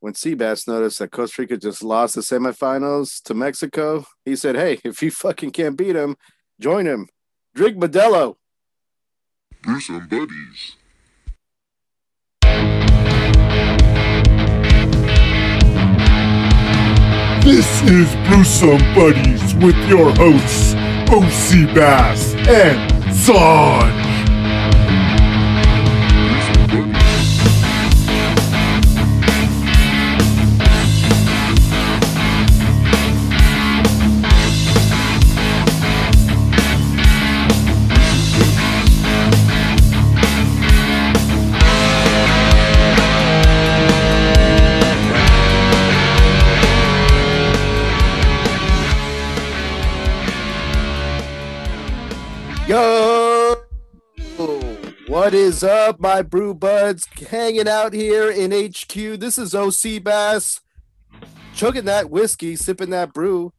when Seabass noticed that Costa Rica just lost the semifinals to Mexico, he said, Hey, if you fucking can't beat him, join him. Drink Modelo. Brewsome Buddies. This is Brewsome Buddies with your hosts, OC Bass and Sanj. What is up, my brew buds? Hanging out here in HQ. This is OC Bass, chugging that whiskey, sipping that brew.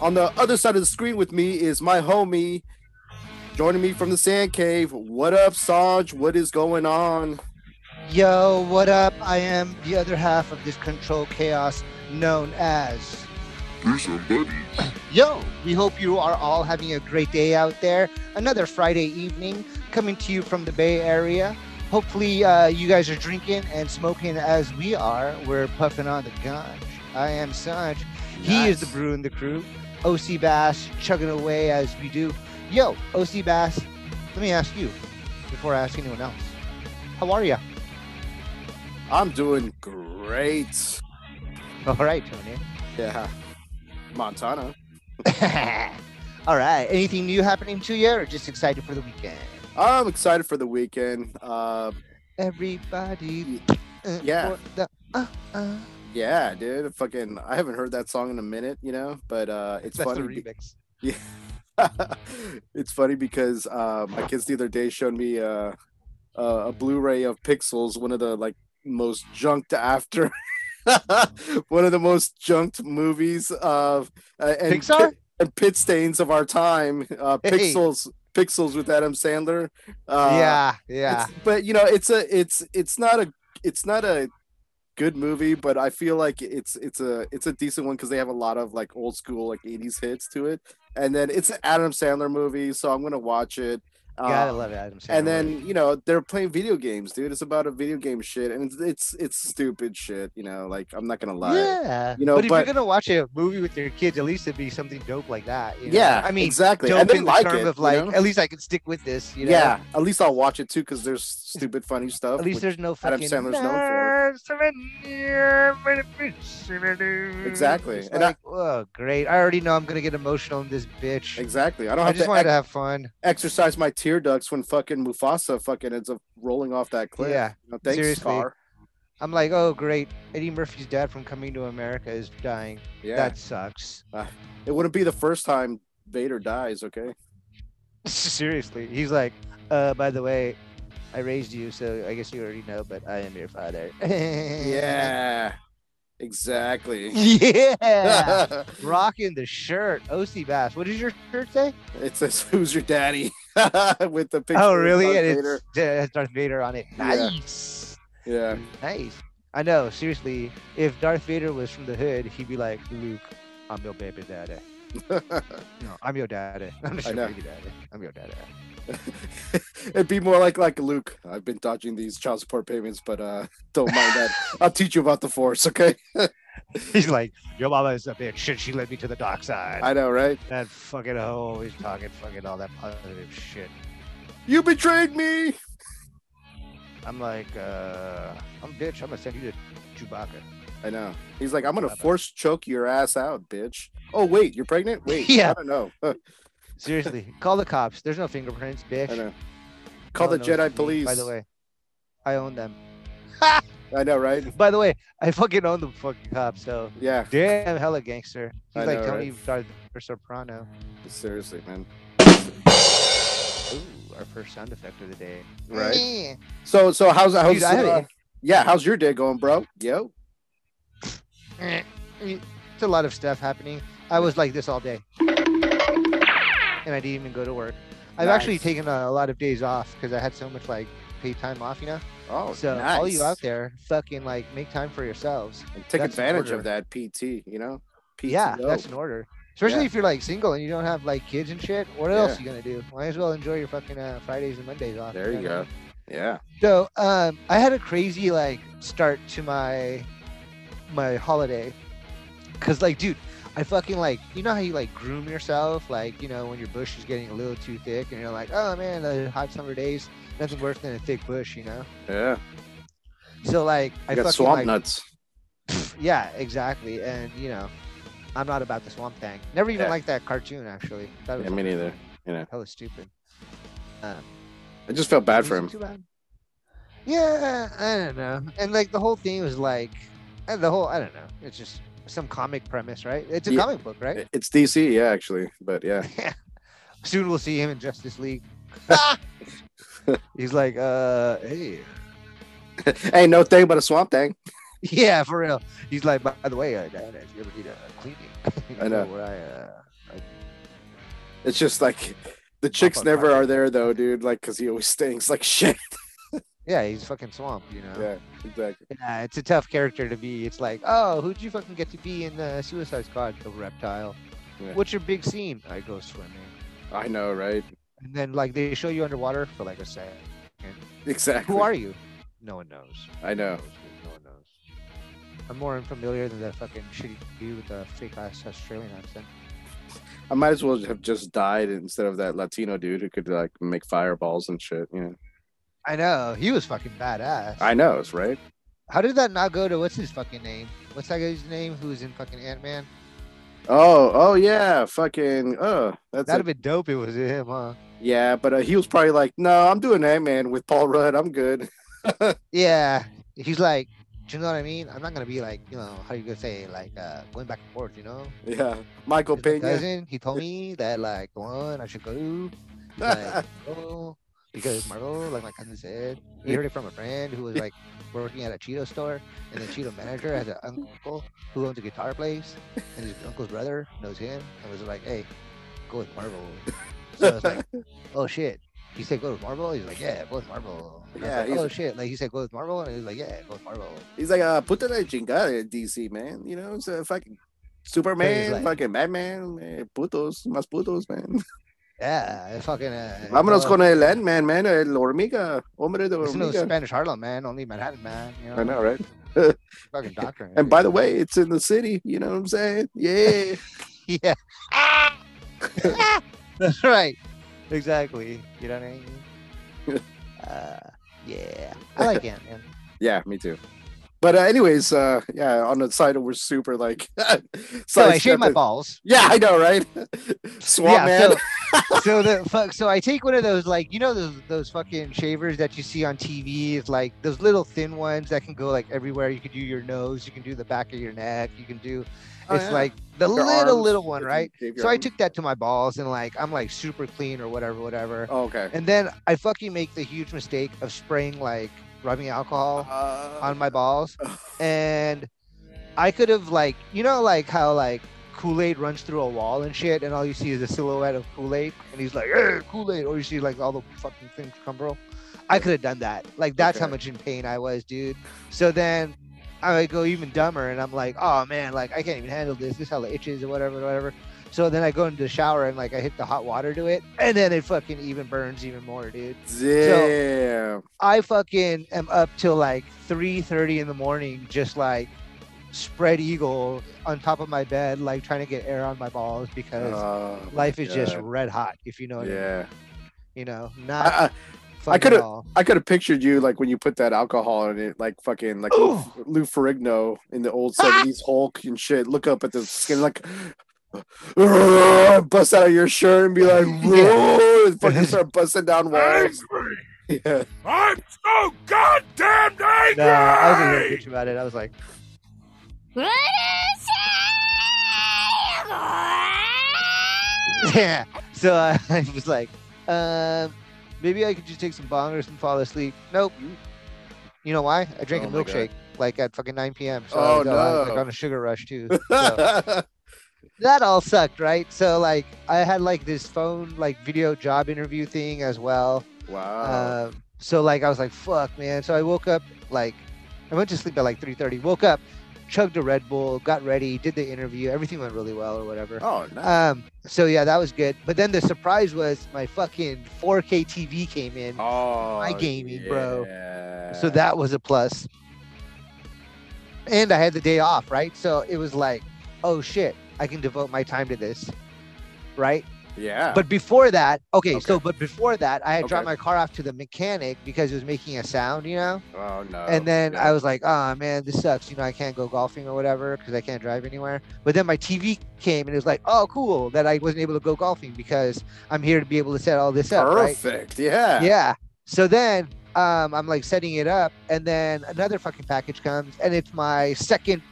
On the other side of the screen with me is my homie, joining me from the Sand Cave. What up, Sanj? What is going on? Yo, what up? I am the other half of this control chaos known as. Brewsome Buddies. Yo, we hope you are all having a great day out there. Another Friday evening coming to you from the Bay Area. Hopefully, uh, you guys are drinking and smoking as we are. We're puffing on the ganj. I am Sanj. He is the Nice. brew in the crew. OC Bass chugging away as we do. Yo, OC Bass, let me ask you before I ask anyone else. How are you? I'm doing great. All right, Tony. Yeah, Montana. All right. Anything new happening to you, or just excited for the weekend? I'm excited for the weekend. Uh, Everybody. Yeah. the- uh, uh. yeah, dude. Fucking, I haven't heard that song in a minute, you know. But uh, it's That's funny. be- remix. Yeah. it's funny because uh, my kids the other day showed me uh, uh, a Blu-ray of Pixels, one of the like most junked after, one of the most junked movies of uh, and Pixar? pit, and pit stains of our time. Uh, Hey. Pixels, Pixels with Adam Sandler. Uh, yeah, yeah. but you know, it's a, it's, it's not a, it's not a good movie, but I feel like it's, it's a, it's a decent one because they have a lot of like old school like '80s hits to it and then it's an Adam Sandler movie, so I'm gonna watch it. Gotta Uh, love it, Adam Sandler. and then you know they're playing video games, dude. It's about a video game shit, and it's it's, it's stupid shit. You know, like I'm not gonna lie. yeah, you know, but if but- you're gonna watch a movie with your kids, at least it'd be something dope like that. you know? Yeah, I mean, exactly. dope And in the like term it, of you like, know? at least I can stick with this. You know? Yeah, at least I'll watch it too because there's stupid funny stuff. At least there's no fucking. Adam. Sandler's known for. Exactly, It's and I- oh, great! I already know I'm gonna get emotional in this bitch. exactly. I don't I have just to, ex- to have fun. exercise my tear ducts when fucking Mufasa fucking ends up rolling off that cliff. Yeah, You know, thanks, seriously. Scar. I'm like, oh great, Eddie Murphy's dad from Coming to America is dying. Yeah, That sucks. it wouldn't be the first time Vader dies. Okay. Seriously, he's like, uh, by the way, I raised you, so I guess you already know, but I am your father. Yeah, exactly. yeah. Rocking the shirt, OC Bass. What does your shirt say? it says, "Who's your daddy?" with the picture. oh, of really? Darth And Vader. it's yeah, it has Darth Vader on it. Yeah. Nice. Yeah, Nice. I know. Seriously, if Darth Vader was from the hood, he'd be like, Luke, I'm your baby daddy. No, I'm your daddy. I'm just your baby daddy. I'm your daddy. it'd be more like like Luke. I've been dodging these child support payments, but uh, don't mind that. I'll teach you about the Force. Okay. He's like, your mama is a bitch. Should she led me to the dark side? I know, right? that fucking hoe always talking fucking all that positive shit. You betrayed me. I'm like, uh, I'm bitch. I'm gonna send you to Chewbacca. I know. He's like, I'm gonna force choke your ass out, bitch. Oh wait, you're pregnant? Wait, Yeah. I don't know. Seriously, call the cops. There's no fingerprints, bitch. I know. Call the Jedi it's me, police. By the way, I own them. I know, right? By the way, I fucking own the fucking cops. So Yeah, damn, hella gangster. I He's like know, Tony right? Darth Soprano. seriously, man. Ooh, our first sound effect of the day. Right. So, so how's how's Dude, uh, yeah? How's your day going, bro? Yo. It's a lot of stuff happening. I was like this all day, and I didn't even go to work. I've actually taken a, a lot of days off because I had so much like paid time off, you know. Oh, so nice. all you out there, fucking like make time for yourselves. And take that's advantage of that PT. You know. Yeah, that's an order. Especially Yeah. if you're like single and you don't have like kids and shit. What else you gonna do? Might as well enjoy your fucking uh, Fridays and Mondays off. There you know go. mean? Yeah. So um, I had a crazy like start to my my holiday, cause like, dude, I fucking like you know how you like groom yourself, like you know when your bush is getting a little too thick, and you're like, oh man, the hot summer days, nothing worse than a thick bush, you know. Yeah. So like, I I got fucking swamp like, nuts. yeah, exactly, and you know, I'm not about the swamp thing. Never even Yeah. liked that cartoon actually. Thought it Yeah, me neither. You know, hella stupid. Um, I just felt bad for him. too bad. Yeah, I don't know. And like the whole thing was like, and the whole I don't know. It's just some comic premise, right? It's a Yeah. comic book, right? It's DC, yeah, actually, but yeah. Soon we'll see him in Justice League. He's like, uh, hey, Ain't no thing but a swamp thing. yeah, for real. He's like, by the way, uh, Dad, if you ever need a cleaning, you I know. where I, uh, It's just like the chicks never fire. are there though, dude. Like, cause he always stinks like shit. yeah, he's fucking swamp, you know. Yeah, exactly. Yeah, it's a tough character to be. It's like, oh, who'd you fucking get to be in the Suicide Squad? The reptile. Yeah. What's your big scene? I go swimming. I know, right? And then like they show you underwater for like a second. Exactly. Who are you? No one knows. I know. No one knows, dude. No one knows. I'm more unfamiliar than that fucking shitty dude with the fake ass Australian accent. I might as well have just died instead of that Latino dude who could like make fireballs and shit. You know. I know. He was fucking badass. I know, it's right. How did that not go to what's his fucking name? What's that guy's name who's in fucking Ant Man? Oh, oh yeah, fucking. Oh, that's That'd have been dope. It was him, huh? Yeah, but uh, he was probably like, "No, I'm doing Ant Man with Paul Rudd. I'm good." Yeah. He's like, do you know what I mean? I'm not gonna be like, you know, how you gonna say like uh going back and forth, you know? Yeah, Michael Pena. cousin, he told me that like one I should go to, like, oh, because Marvel, like my cousin said, he heard it from a friend who was like working at a Cheeto store, and the Cheeto manager has an uncle who owns a guitar place, and his uncle's brother knows him, and was like, hey, go with Marvel. So I was like, oh shit. He said go with Marvel. He's like, yeah, go with Marvel. And Yeah, like, oh shit. Like he said go with Marvel, and he's like, yeah, go with Marvel. He's like, uh, put that chingada in DC, man. You know, it's a fucking Superman, like- fucking Batman, eh, putos, más putos, man. Yeah, fucking. Uh, Vámonos con el Ant-Man, man, el hormiga, hombre de It's no hormiga. Spanish Harlem, man. Only Manhattan, man. You know, I know, right? Fucking doctor. And by the way, it's in the city. You know what I'm saying? Yeah. yeah. That's right. Exactly. You know what I mean? uh, yeah. I like Ant Man. yeah, me too. But uh, anyways, uh, yeah, on the side we're super like. So I shave my balls. Yeah, I know, right? Swamp yeah. man. So, so the fuck. So I take one of those, like you know, those those fucking shavers that you see on TV. It's like those little thin ones that can go like everywhere. You can do your nose. You can do the back of your neck. You can do. Oh, it's yeah. like the Your little arms, little one, you right? So I took that to my balls and like I'm like super clean or whatever, whatever. Oh, okay. And then I fucking make the huge mistake of spraying like rubbing alcohol Uh, on my balls. And I could have like you know like how like Kool-Aid runs through a wall and shit and all you see is a silhouette of Kool-Aid and he's like, hey, Kool-Aid, or you see like all the fucking things crumble. I could have done that. Like that's how much in pain I was, dude. So then I go even dumber and I'm like, oh man, like I can't even handle this. This hella itches or whatever, whatever. So then I go into the shower and like I hit the hot water to it, and then it fucking even burns even more, dude. Damn. I fucking am up till like 3:30 in the morning, just like spread eagle on top of my bed, like trying to get air on my balls because Oh, life is just red hot. If you know what I mean. yeah. You know, not I, fun at coulda- I could have pictured you like when you put that alcohol in it, like fucking like Lou, Lou Ferrigno in the old seventies Hulk and shit. Look up at the skin like bust out of your shirt and be like, Yeah. fucking start busting down walls. Yeah. I'm so goddamn angry! No, I was a little bitch about it. I was like, yeah. So uh, I was like, um, maybe I could just take some bongers and fall asleep. Nope. You know why? I drank Oh a God. milkshake like at fucking 9 p.m. So Oh, I was, I was, no. like on a sugar rush too. So that all sucked, right? So like I had like this phone like video job interview thing as well. wow. Um, So like I was like, fuck, man. So I woke up like I went to sleep at like 3:30. Woke up, chugged a Red Bull, got ready, did the interview. Everything went really well or whatever. Oh, nice. Um, so yeah, that was good. But then the surprise was my fucking 4K TV came in. oh, my gaming, bro. So that was a plus. And I had the day off, right? So it was like, oh shit, I can devote my time to this. Right? Yeah. But before that, okay, so but before that, I had dropped my car off to the mechanic because it was making a sound, you know? oh no. and then. I was like, oh man, this sucks. You know, I can't go golfing or whatever because I can't drive anywhere. But then my TV came and it was like, oh, cool that I wasn't able to go golfing because I'm here to be able to set all this up, right? perfect. Yeah. Yeah. So then um, I'm like setting it up, and then another fucking package comes, and it's my second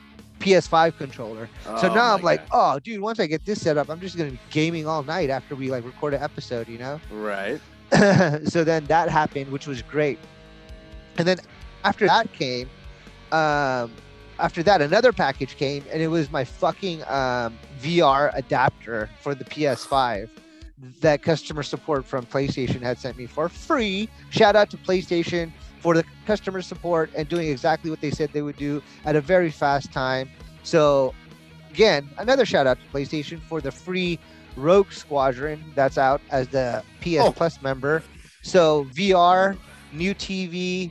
PS5 controller. So Oh, now I'm like, oh, dude, once I get this set up, I'm just gonna be gaming all night after we like record an episode, you know? Right. so then that happened, which was great. And then after that came, um, after that another package came, and it was my fucking um, VR adapter for the PS5 that customer support from PlayStation had sent me for free. Shout out to PlayStation for the customer support and doing exactly what they said they would do at a very fast time. So again, another shout out to PlayStation for the free Rogue Squadron that's out as the PS Oh. Plus member. So VR, new TV,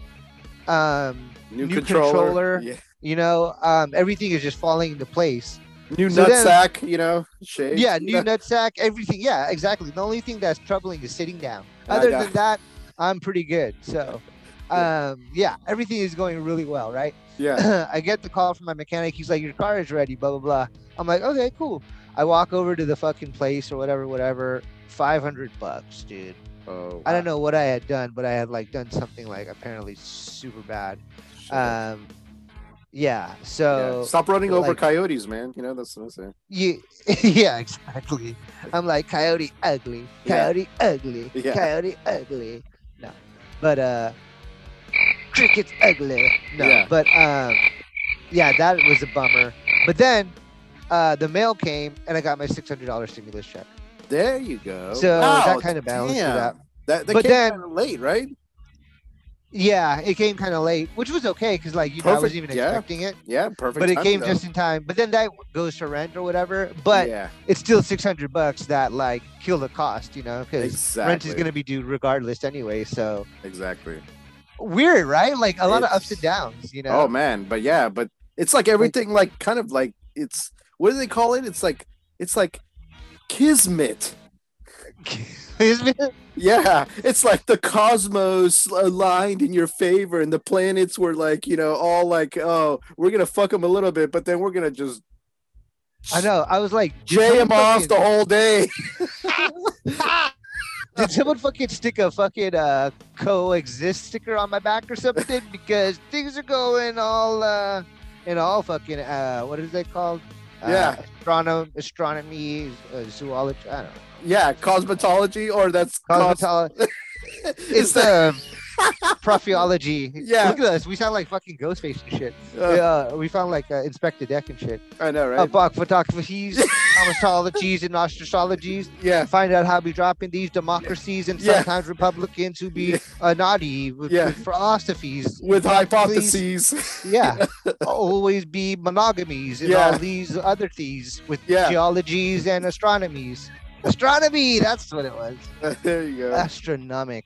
um, New, New controller. controller. Yeah. you know, um, everything is just falling into place. New So nutsack. You know. Shade. Yeah, new nutsack, everything. Yeah, exactly. The only thing that's troubling is sitting down. Other than that, I'm pretty good. So, um, yeah, everything is going really well, right? Yeah. I get the call from my mechanic. He's like, "Your car is ready." Blah blah blah. I'm like, "Okay, cool." I walk over to the fucking place or whatever, whatever. Five hundred bucks, dude. Oh. I don't know what I had done, but I had like done something like apparently super bad. Shit. Um, yeah. Yeah. So Stop running over like- coyotes, man. You know that's what I'm saying. yeah, yeah, exactly. I'm like coyote ugly, Yeah. coyote ugly, Yeah. coyote ugly. No, but uh, cricket's ugly. No, Yeah. but um, yeah, that was a bummer. But then uh, the mail came and I got my six hundred dollars stimulus check. There you go. So Wow, that kind of balanced it out. That, that But then- late, right? Yeah, it came kind of late, which was okay because like you know I wasn't even yeah. expecting it, Yeah, perfect. but it came though. just in time. But then that goes to rent or whatever. But yeah, it's still six hundred bucks that like kill the cost, you know, because exactly. rent is going to be due regardless anyway. So exactly. Weird, right? Like a lot of ups and downs, you oh, know. Oh man, but yeah, but it's like everything, like kind of like it's what do they call it? It's like it's like kismet. Isn't? Yeah, it's like the cosmos aligned in your favor, and the planets were like, you know, all like, oh, we're gonna fuck them a little bit, but then we're gonna just I know. I was like, them off the whole day. Did someone fucking stick a fucking uh coexist sticker on my back or something? Because things are going all uh in all fucking uh what is it called? Uh, Yeah. astronomy, astronomy, uh, zoology. I don't know. Yeah, cosmetology, or that's cos- it's it's the the prophyology. Yeah. Look at us. We sound like fucking Ghostface and shit. uh, Yeah, we found like uh, Inspectah Deck and shit. I know, right? Uh, Bach photographies, comatologies, and ostrologies. yeah, Find out how we dropping these democracies and Yeah. sometimes Republicans who be uh, naughty with, Yeah. with philosophies. with Hypotheses. hypotheses. Yeah, always be monogamies and Yeah. all these other things with Yeah. geologies and astronomies. Astronomy, that's what it was. there you go. Astronomic.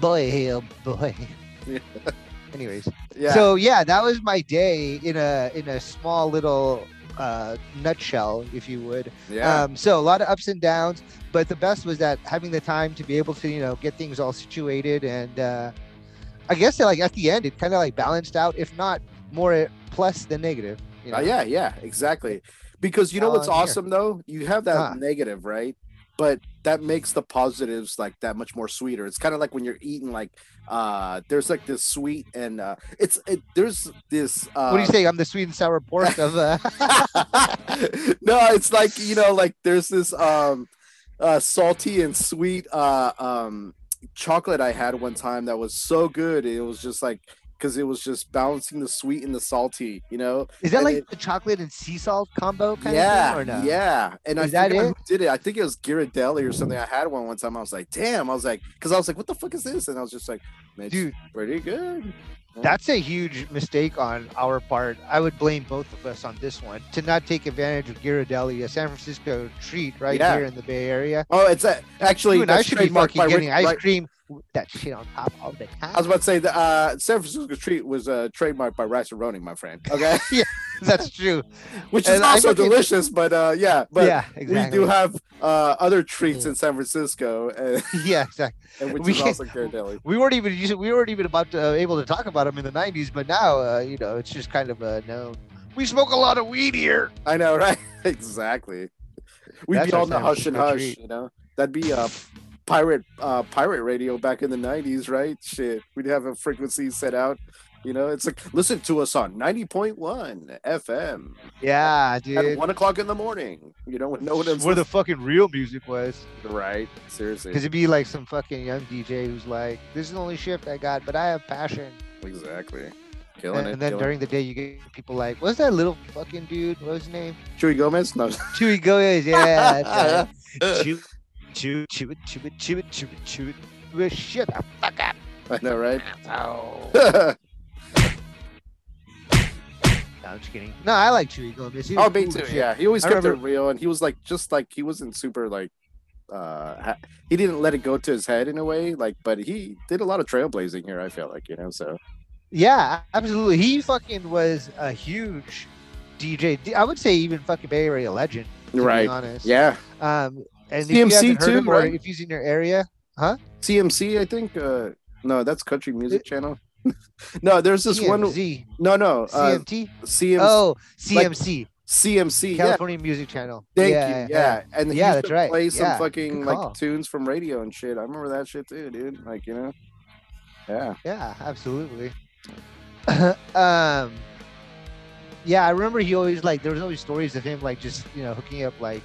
Boy, oh boy. Yeah. Anyways, Yeah, so yeah, that was my day in a in a small little uh, nutshell, if you would. yeah, Um, so a lot of ups and downs, but the best was that having the time to be able to you know get things all situated, and uh, I guess like at the end it kind of like balanced out, if not more plus than negative. You know? Uh, yeah, yeah, exactly. Because you know what's Uh, here. awesome though? You have that Huh. negative, right? But that makes the positives like that much more sweeter. It's kind of like when you're eating like uh there's like this sweet and uh it's it, there's this uh What do you say? I'm the sweet and sour pork of. Uh... no, it's like you know, like there's this um uh salty and sweet uh um chocolate I had one time that was so good. It was just like because it was just balancing the sweet and the salty. You know, Is that and like it- the chocolate and sea salt combo kind yeah, of thing or no? yeah. And I that it? who did it. I think it was Ghirardelli or something. I had one one time. I was like, damn. I was like, because I was like, what the fuck is this? And I was just like, man, Dude, pretty good. That's a huge mistake on our part. I would blame both of us on this one to not take advantage of Ghirardelli, a San Francisco treat right Yeah. here in the Bay Area. Oh, it's a, actually and I should be fucking by Rick- getting ice right- cream that shit on top all the time. I was about to say the uh, San Francisco treat was uh, trademarked by Rice Roni, my friend. Okay, yeah, That's true. which is And I also delicious. But uh, yeah, but yeah, exactly. we do have uh, other treats Yeah. in San Francisco, and, yeah, exactly. and which We is also Ghirardelli. We weren't even using, we weren't even about to uh, able to talk about them in the '90s, but now uh, you know it's just kind of uh, known. We smoke a lot of weed here. I know, right? exactly. We'd That's be on the hush and hush, treat. you know. That'd be uh, pirate uh, pirate radio back in the '90s, right? Shit, we'd have a frequency set out. You know, it's like listen to us on 90.1 FM Yeah, at dude. one o'clock in the morning. You know, when no one Where the fucking real music was. right? Seriously, Because it'd be like some fucking young DJ who's like, "This is the only shift I got, but I have passion." exactly. Killing And, it. and then during the day, you get people like, "What's that little fucking dude? What was his name?" Chuy Gomez. No, Chuy Gomez. Yeah, right. chew, chew, it, chew it, chew it, chew it, chew it. Well, Shut the fuck up. I know, right? Oh. No, I'm just kidding. No, I like Chuy Gomez. He oh, me too. Yeah, he always I kept remember- it real, and he was like just like he wasn't super like. uh ha- he didn't let it go to his head in a way like but he did a lot of trailblazing here i feel like you know so Yeah, absolutely. He fucking was a huge DJ. I would say even fucking Bay Area legend. Right honest. yeah Um, and if CMC haven't too, right? if he's in your area, huh? cmc i think uh no that's country music channel no there's this one CMZ, no no uh CMT. cmc oh, CMC, cmc yeah California Music Channel. Thank yeah, you. Yeah, and he Yeah, that's right. Play some Yeah, fucking like tunes from radio and shit. I remember that shit too, dude. Like you know, yeah. Yeah, absolutely. um, yeah, I remember he always like there was always stories of him like just you know hooking up like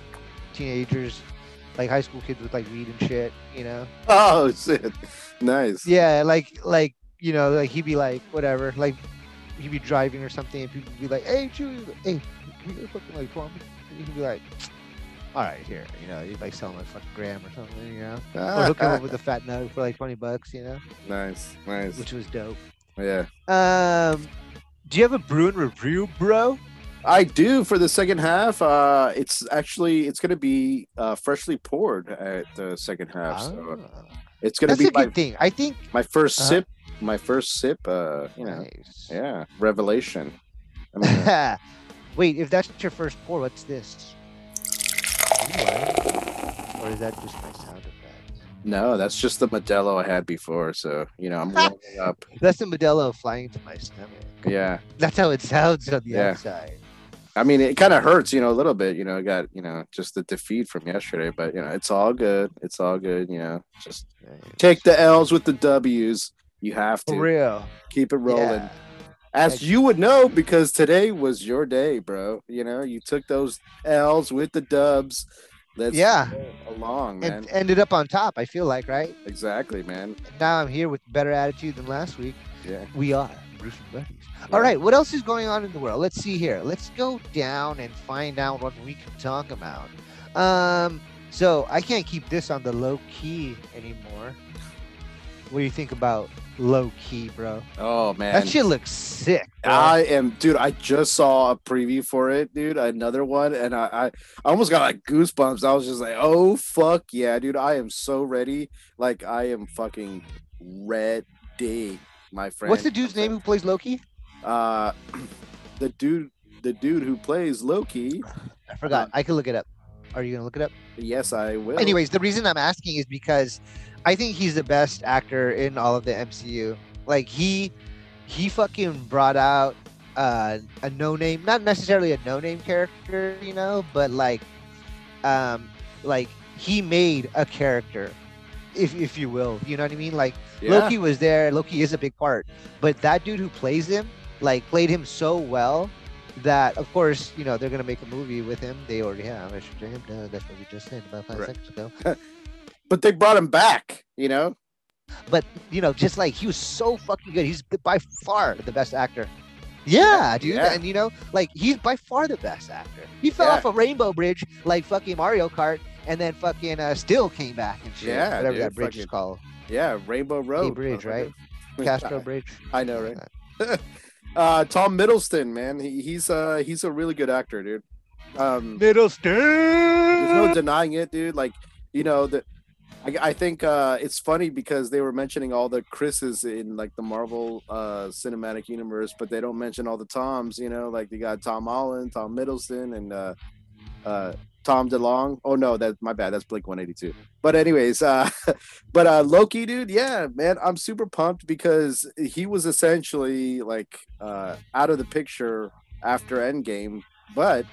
teenagers, like high school kids with like weed and shit. You know. Oh shit, nice. Yeah, like like you know, like he'd be like whatever, like he'd be driving or something, and people would be like, "Hey, Chuy, hey, can you fucking like? And he'd be like, "All right, here, you know, you'd like sell him a fucking gram or something, you know, or hook him up with a fat nug for like twenty bucks, you know, nice, nice. which was dope." Yeah, Um, do you have a Bruin review, bro? I do for the second half. Uh, it's actually it's gonna be uh freshly poured at the second half. So Ah, it's gonna that's be a my good thing. I think. my 1st Uh-huh. sip. My first sip. Uh, you know, Nice. yeah, revelation. I mean, uh, Wait, if that's your first pour, what's this? Or is that just my sound effect? no, that's just the Modelo I had before. So you know, I'm warming up. That's the Modelo flying to my stomach. Yeah. That's how it sounds on the Yeah. outside. I mean, it kind of hurts, you know, a little bit. You know, I got you know just the defeat from yesterday, but you know, it's all good. It's all good. You know, just take the L's with the W's. You have For to real. keep it rolling, Yeah. as Like- you would know, because today was your day, bro. You know, you took those L's with the dubs. Let's Yeah. along, man. And ended up on top, I feel like, right? exactly, man. Now I'm here with better attitude than last week. Yeah. We are Brewsome Buddies. Yeah. All right, what else is going on in the world? Let's see here. Let's go down and find out what we can talk about. Um, so I can't keep this on the low key anymore. What do you think about Loki, bro? Oh man, that shit looks sick. bro. I am, dude. I just saw a preview for it, dude. Another one, and I, I, I almost got like goosebumps. I was just like, "Oh fuck yeah, dude! I am so ready. Like I am fucking ready, my friend." What's the dude's name who plays Loki? Uh, the dude, the dude who plays Loki. I forgot. I can look it up. Are you gonna look it up? Yes, I will. Anyways, the reason I'm asking is because I think he's the best actor in all of the MCU. Like he he fucking brought out uh, a no name, not necessarily a no name character, you know, but like um like he made a character if if you will. You know what I mean? Like yeah. Loki was there, Loki is a big part, but that dude who plays him like played him so well that of course, you know, they're gonna make a movie with him. They already have. I should him. That's what we just said about five Right. seconds ago. but they brought him back. You know, but you know, just like he was so fucking good. He's by far the best actor. Yeah, dude, yeah. and you know, like he's by far the best actor. He fell Yeah. off a rainbow bridge like fucking Mario Kart, and then fucking uh, still came back and shit. Yeah, whatever dude, that bridge is called, Yeah, Rainbow Road. Bridge, right? Castro Bridge. I know, right? uh, Tom Hiddleston, man, he, he's uh he's a really good actor, dude. Um, Hiddleston. there's no denying it, dude. Like, you know, the I, I think uh, it's funny because they were mentioning all the Chris's in like the Marvel uh, cinematic universe, but they don't mention all the Toms. You know, like they got Tom Holland, Tom Hiddleston, and uh, uh, Tom DeLonge. Oh no, that's my bad. That's Blink 182. But anyways, uh, but uh, Loki, dude, yeah, man, I'm super pumped because he was essentially like uh, out of the picture after Endgame, but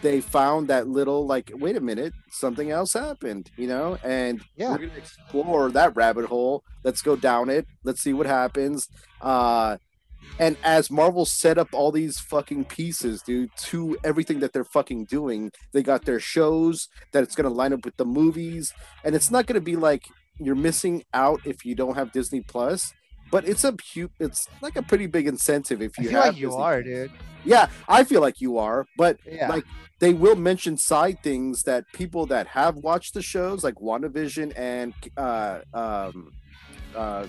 they found that little like wait a minute something else happened you know and Yeah. we're gonna explore that rabbit hole let's go down it let's see what happens uh and as marvel set up all these fucking pieces dude to everything that they're fucking doing they got their shows that it's gonna line up with the movies and it's not gonna be like you're missing out if you don't have disney plus but it's a it's like a pretty big incentive if I you feel have like you Disney are, Plus. dude. yeah i feel like you are but Yeah. like they will mention side things that people that have watched the shows like WandaVision and uh um uh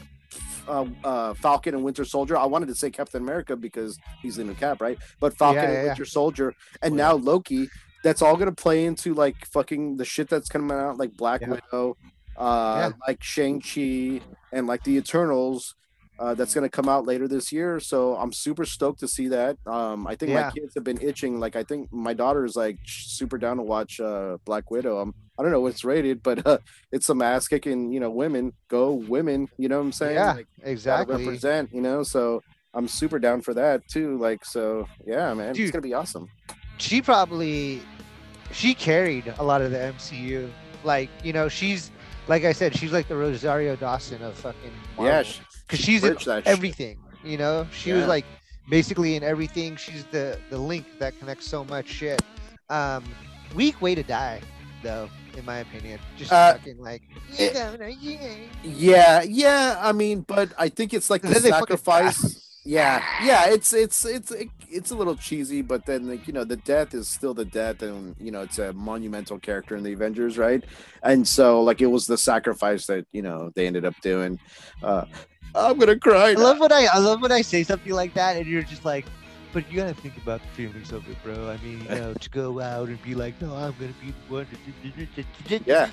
uh, uh, Falcon and Winter Soldier. I wanted to say Captain America because he's in the cap, right? But Falcon Yeah, and yeah, yeah. Winter Soldier, and now Loki. That's all gonna play into like fucking the shit that's coming out, like Black Yeah. Widow, uh, Yeah. like Shang Chi, and like the Eternals. Uh, that's gonna come out later this year, so I'm super stoked to see that. Um, I think my kids have been itching. Like, I think my daughter's like super down to watch uh, Black Widow. I'm, I don't know what's rated, but uh, it's some ass kicking. You know, women go women. You know what I'm saying? Yeah, Like, exactly. represent. You know, so I'm super down for that too. Like, so yeah, man, Dude. it's gonna be awesome. she probably she carried a lot of the MCU. Like, you know, she's like I said, she's like the Rosario Dawson of fucking Yeah, Marvel. she- because she's in that shit. everything. You know, she was like basically in everything. She's the the link that connects so much shit. Um, weak way to die, though, in my opinion. Just Uh, fucking like, it- yeah. Yeah, yeah. I mean, but I think it's like the sacrifice. Yeah, yeah. It's it's it's it, it's a little cheesy, but then like you know the death is still the death, and you know it's a monumental character in the Avengers, right? And so like it was the sacrifice that you know they ended up doing. Uh, I'm gonna cry. I love when I I love when I say something like that, and you're just like, but you gotta think about the feelings of it, bro. I mean, you know, to go out and be like, no, I'm gonna be the one. Yeah.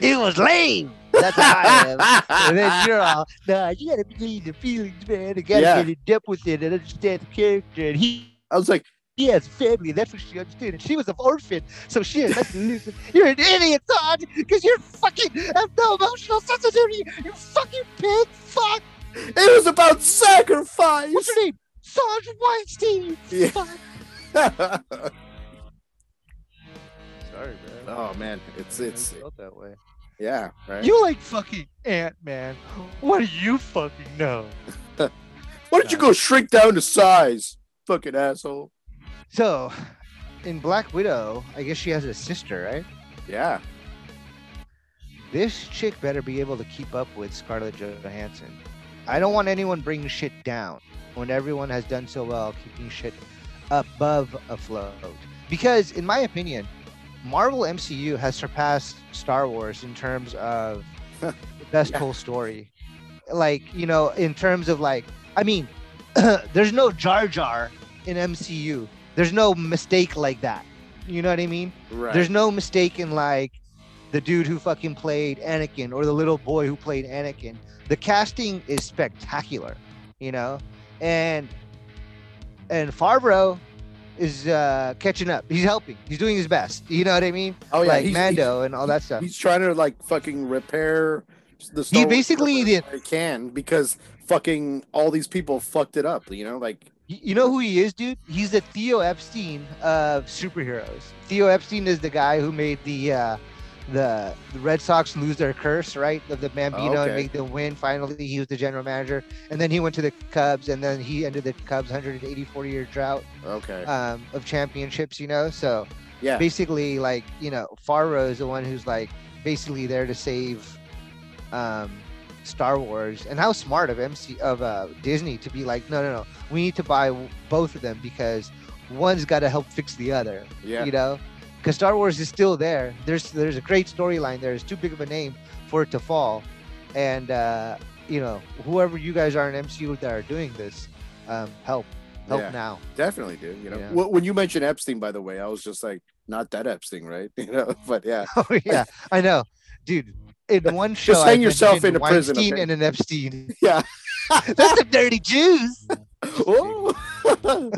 it was lame. That's how I am. And then you're all, nah, you gotta believe the feelings, man. You gotta Yeah. get in depth with it and understand the character. And he. I was like, He has family, that's what she understood. And she was an orphan, so she had nothing to lose. You're an idiot, Todd, because you're fucking have no emotional sensitivity. You fucking pig fuck. it was about sacrifice. What's your name? Sarge Weinstein. Yeah. Fuck. Sorry, man. oh man, it's it's felt that way. yeah, right. You like fucking Ant Man. What do you fucking know? Why don't you go shrink down to size, fucking asshole? So, in Black Widow, I guess she has a sister, right? Yeah, This chick better be able to keep up with Scarlett Johansson. I don't want anyone bringing shit down when everyone has done so well keeping shit above afloat. Because, in my opinion, Marvel MCU has surpassed Star Wars in terms of the best Yeah. whole story. Like, you know, in terms of like, I mean, there's no Jar Jar in MCU. There's no mistake like that. You know what I mean? right. There's no mistake in like the dude who fucking played Anakin or the little boy who played Anakin. The casting is spectacular, you know, and and Favreau is uh, catching up. He's helping. He's doing his best. You know what I mean? oh yeah, like he's, Mando and all that stuff. He's trying to like fucking repair the Star Wars basically did- he can because fucking all these people fucked it up. You know, like You know who he is, dude? He's the Theo Epstein of superheroes. Theo Epstein is the guy who made the uh, the, the Red Sox lose their curse, right? Of the Bambino and Okay. make them win. Finally, he was the general manager, and then he went to the Cubs, and then he ended the Cubs' 184 year drought okay, um, of championships. You know, so yeah, basically, like you know, Favreau is the one who's like basically there to save um, Star Wars, and how smart of MC of uh, Disney to be like, no, no, no, we need to buy both of them because one's got to help fix the other. Yeah. You know, because Star Wars is still there. There's there's a great storyline there. It's too big of a name for it to fall, and uh, you know, whoever you guys are in MCU that are doing this, um, help, help Yeah. now. Definitely, dude. You know, Yeah. When you mentioned Epstein, by the way, I was just like, not that Epstein, right? You know, but yeah, Oh yeah, I know, dude. In one show, Just I hang yourself into prison, Weinstein okay? and an Epstein. yeah. That's the dirty Jews. Oh.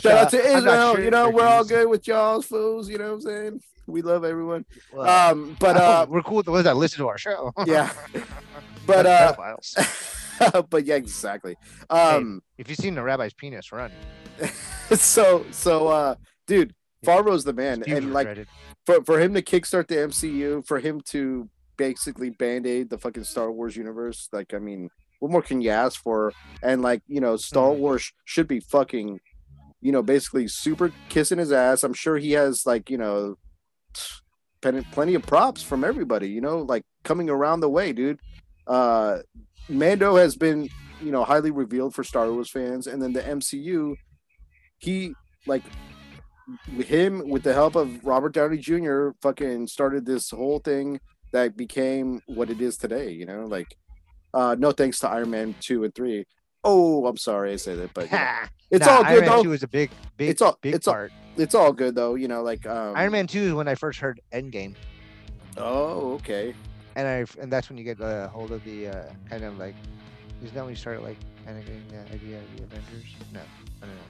Shout out to Israel. sure you know, we're all good with y'all's fools. You know what I'm saying? We love everyone. Well, Um, but uh, we're cool with the ones that listen to our show. yeah, but uh, but yeah, exactly. Um, if you've seen the rabbi's penis, run. so so uh, dude, Favreau's the man, and like regretted. For for him to kickstart the MCU, for him to basically band aid the fucking Star Wars universe, like I mean, what more can you ask for? And like you know, Star Mhm. Wars should be fucking, you know, basically super kissing his ass. I'm sure he has like you know, plenty plenty of props from everybody. You know, like coming around the way, dude. Uh, Mando has been you know highly revealed for Star Wars fans, and then the MCU, he like him with the help of Robert Downey Jr. fucking started this whole thing that became what it is today. You know, like uh no thanks to Iron Man two and three. Oh, I'm sorry I say that, but you know, it's Nah, all Iron good Man though. Two is a big, big, It's all- big it's all- It's all good though. You know, like um, Iron Man Two is when I first heard Endgame, Oh, okay. and I and that's when you get a hold of the uh, kind of like, is that when you started like kind of getting the idea of the Avengers? No, I don't know.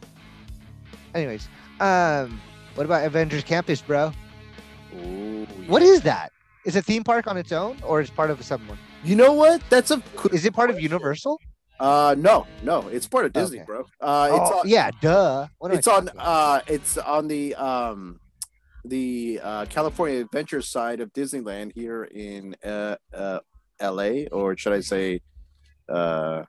Anyways, um, what about Avengers Campus, bro? Ooh, What yeah. is that? Is it a theme park on its own, or is part of someone? You know what? That's a Is it part of Universal? uh no no. It's part of Disney, Okay. bro. Uh, it's oh, on, yeah, duh. What it's on about? uh it's on the um the uh California Adventure side of Disneyland here in uh uh LA or should I say uh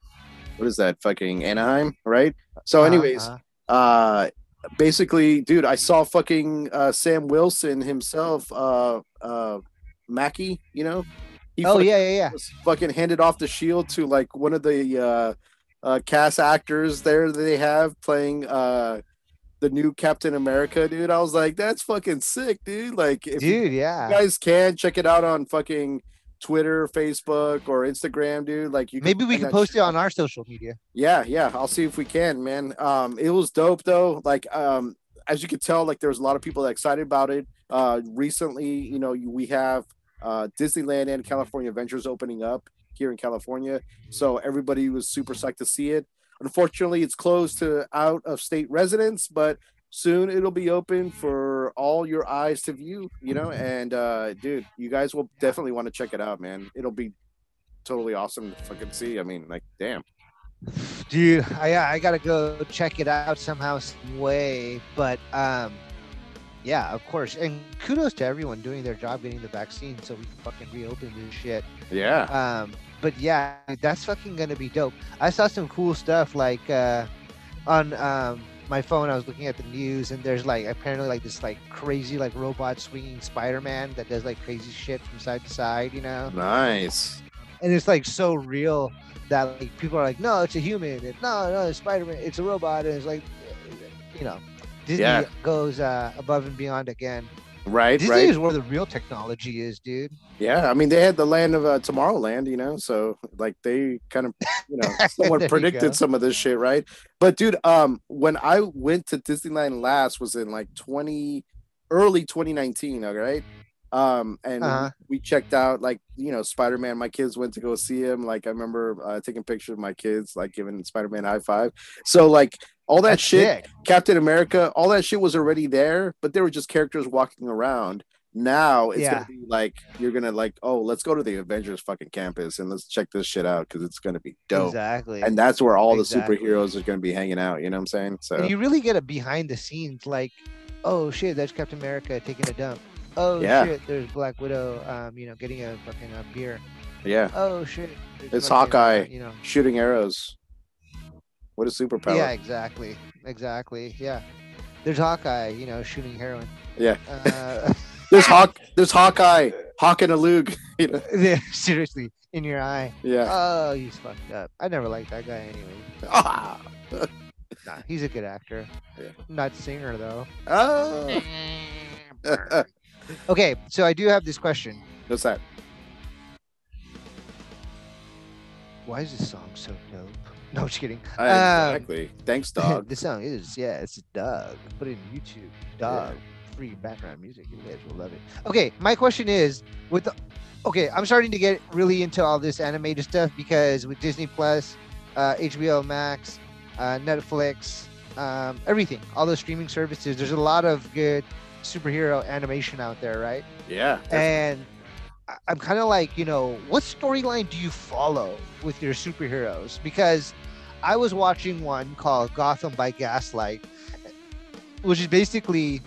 what is that fucking Anaheim, right? So anyways, uh-huh. uh basically dude, I saw fucking uh Sam Wilson himself uh uh Mackie, you know? He oh fucking yeah, yeah, yeah. fucking handed off the shield to like one of the uh, uh, cast actors there that they have playing uh, the new Captain America, dude. I was like, that's fucking sick, dude. Like, Dude, yeah. guys can check it out on fucking Twitter, Facebook, or Instagram, dude. Like, you Maybe we can post shit it on our social media. yeah, yeah. I'll see if we can, man. Um, it was dope though. Like, um, as you could tell, like there was a lot of people excited about it. Uh, recently, you know, we have uh Disneyland and California Adventures opening up here in California, so everybody was super psyched to see it. Unfortunately, it's closed to out of state residents, but soon it'll be open for all your eyes to view. You know, and uh, dude, you guys will definitely want to check it out, man. It'll be totally awesome to fucking see. I mean, like, damn. Dude, I I gotta go check it out somehow, some way. But um, yeah, of course. And kudos to everyone doing their job, getting the vaccine, so we can fucking reopen this shit. Yeah. Um, but yeah, that's fucking gonna be dope. I saw some cool stuff like uh, on um my phone. I was looking at the news, and there's like apparently like this like crazy like robot swinging Spider-Man that does like crazy shit from side to side, you know. Nice. and it's like so real that like people are like, no, it's a human. No, no, it's Spider Man. It's a robot. And it's like, you know, Disney Yeah. goes uh, above and beyond again. Right, Disney right. is where the real technology is, dude. Yeah, I mean they had the land of uh, Tomorrowland, you know, so like they kind of, you know, you predicted some of this shit, right? But dude, um, when I went to Disneyland last was in like twenty, early twenty nineteen, all right. Um, and we- Uh-huh. we checked out like you know Spider Man. My kids went to go see him. Like I remember uh, taking pictures of my kids, like giving Spider Man high five. So like all that That's shit, sick. Captain America, all that shit was already there, but they were just characters walking around. Now it's Yeah. gonna be like you're gonna like, oh, let's go to the Avengers fucking campus and let's check this shit out because it's gonna be dope. Exactly. And that's where all Exactly. the superheroes are gonna be hanging out. You know what I'm saying? So And you really get a behind the scenes, like, oh shit, that's Captain America taking a dump. Oh Yeah. shit, there's Black Widow, um, you know, getting a fucking uh, beer. yeah, Oh shit, It's uh, Hawkeye. you know, shooting arrows. What a superpower! yeah, exactly, exactly, yeah. There's Hawkeye, you know, shooting heroin. Yeah. Uh, There's Hawk. There's Hawkeye Hawk and a Luke. You know? Yeah, Seriously, in your eye. Yeah. Oh, he's fucked up. I never liked that guy anyway. Ah. Nah, he's a good actor. Yeah. Not singer though. Oh. Okay, so I do have this question. What's that? Why is this song so dope? No, I'm just kidding. Uh, Um, exactly. Thanks, dog. the song is yeah, it's Doug. Put it in YouTube. Doug. Free background music. You guys will love it. Okay, my question is with the okay, I'm starting to get really into all this animated stuff because with Disney Plus, uh, HBO Max, uh, Netflix, um, everything, all those streaming services, there's a lot of good superhero animation out there, right? Yeah. And I'm kind of like, you know, what storyline do you follow with your superheroes? Because I was watching one called Gotham by Gaslight, which is basically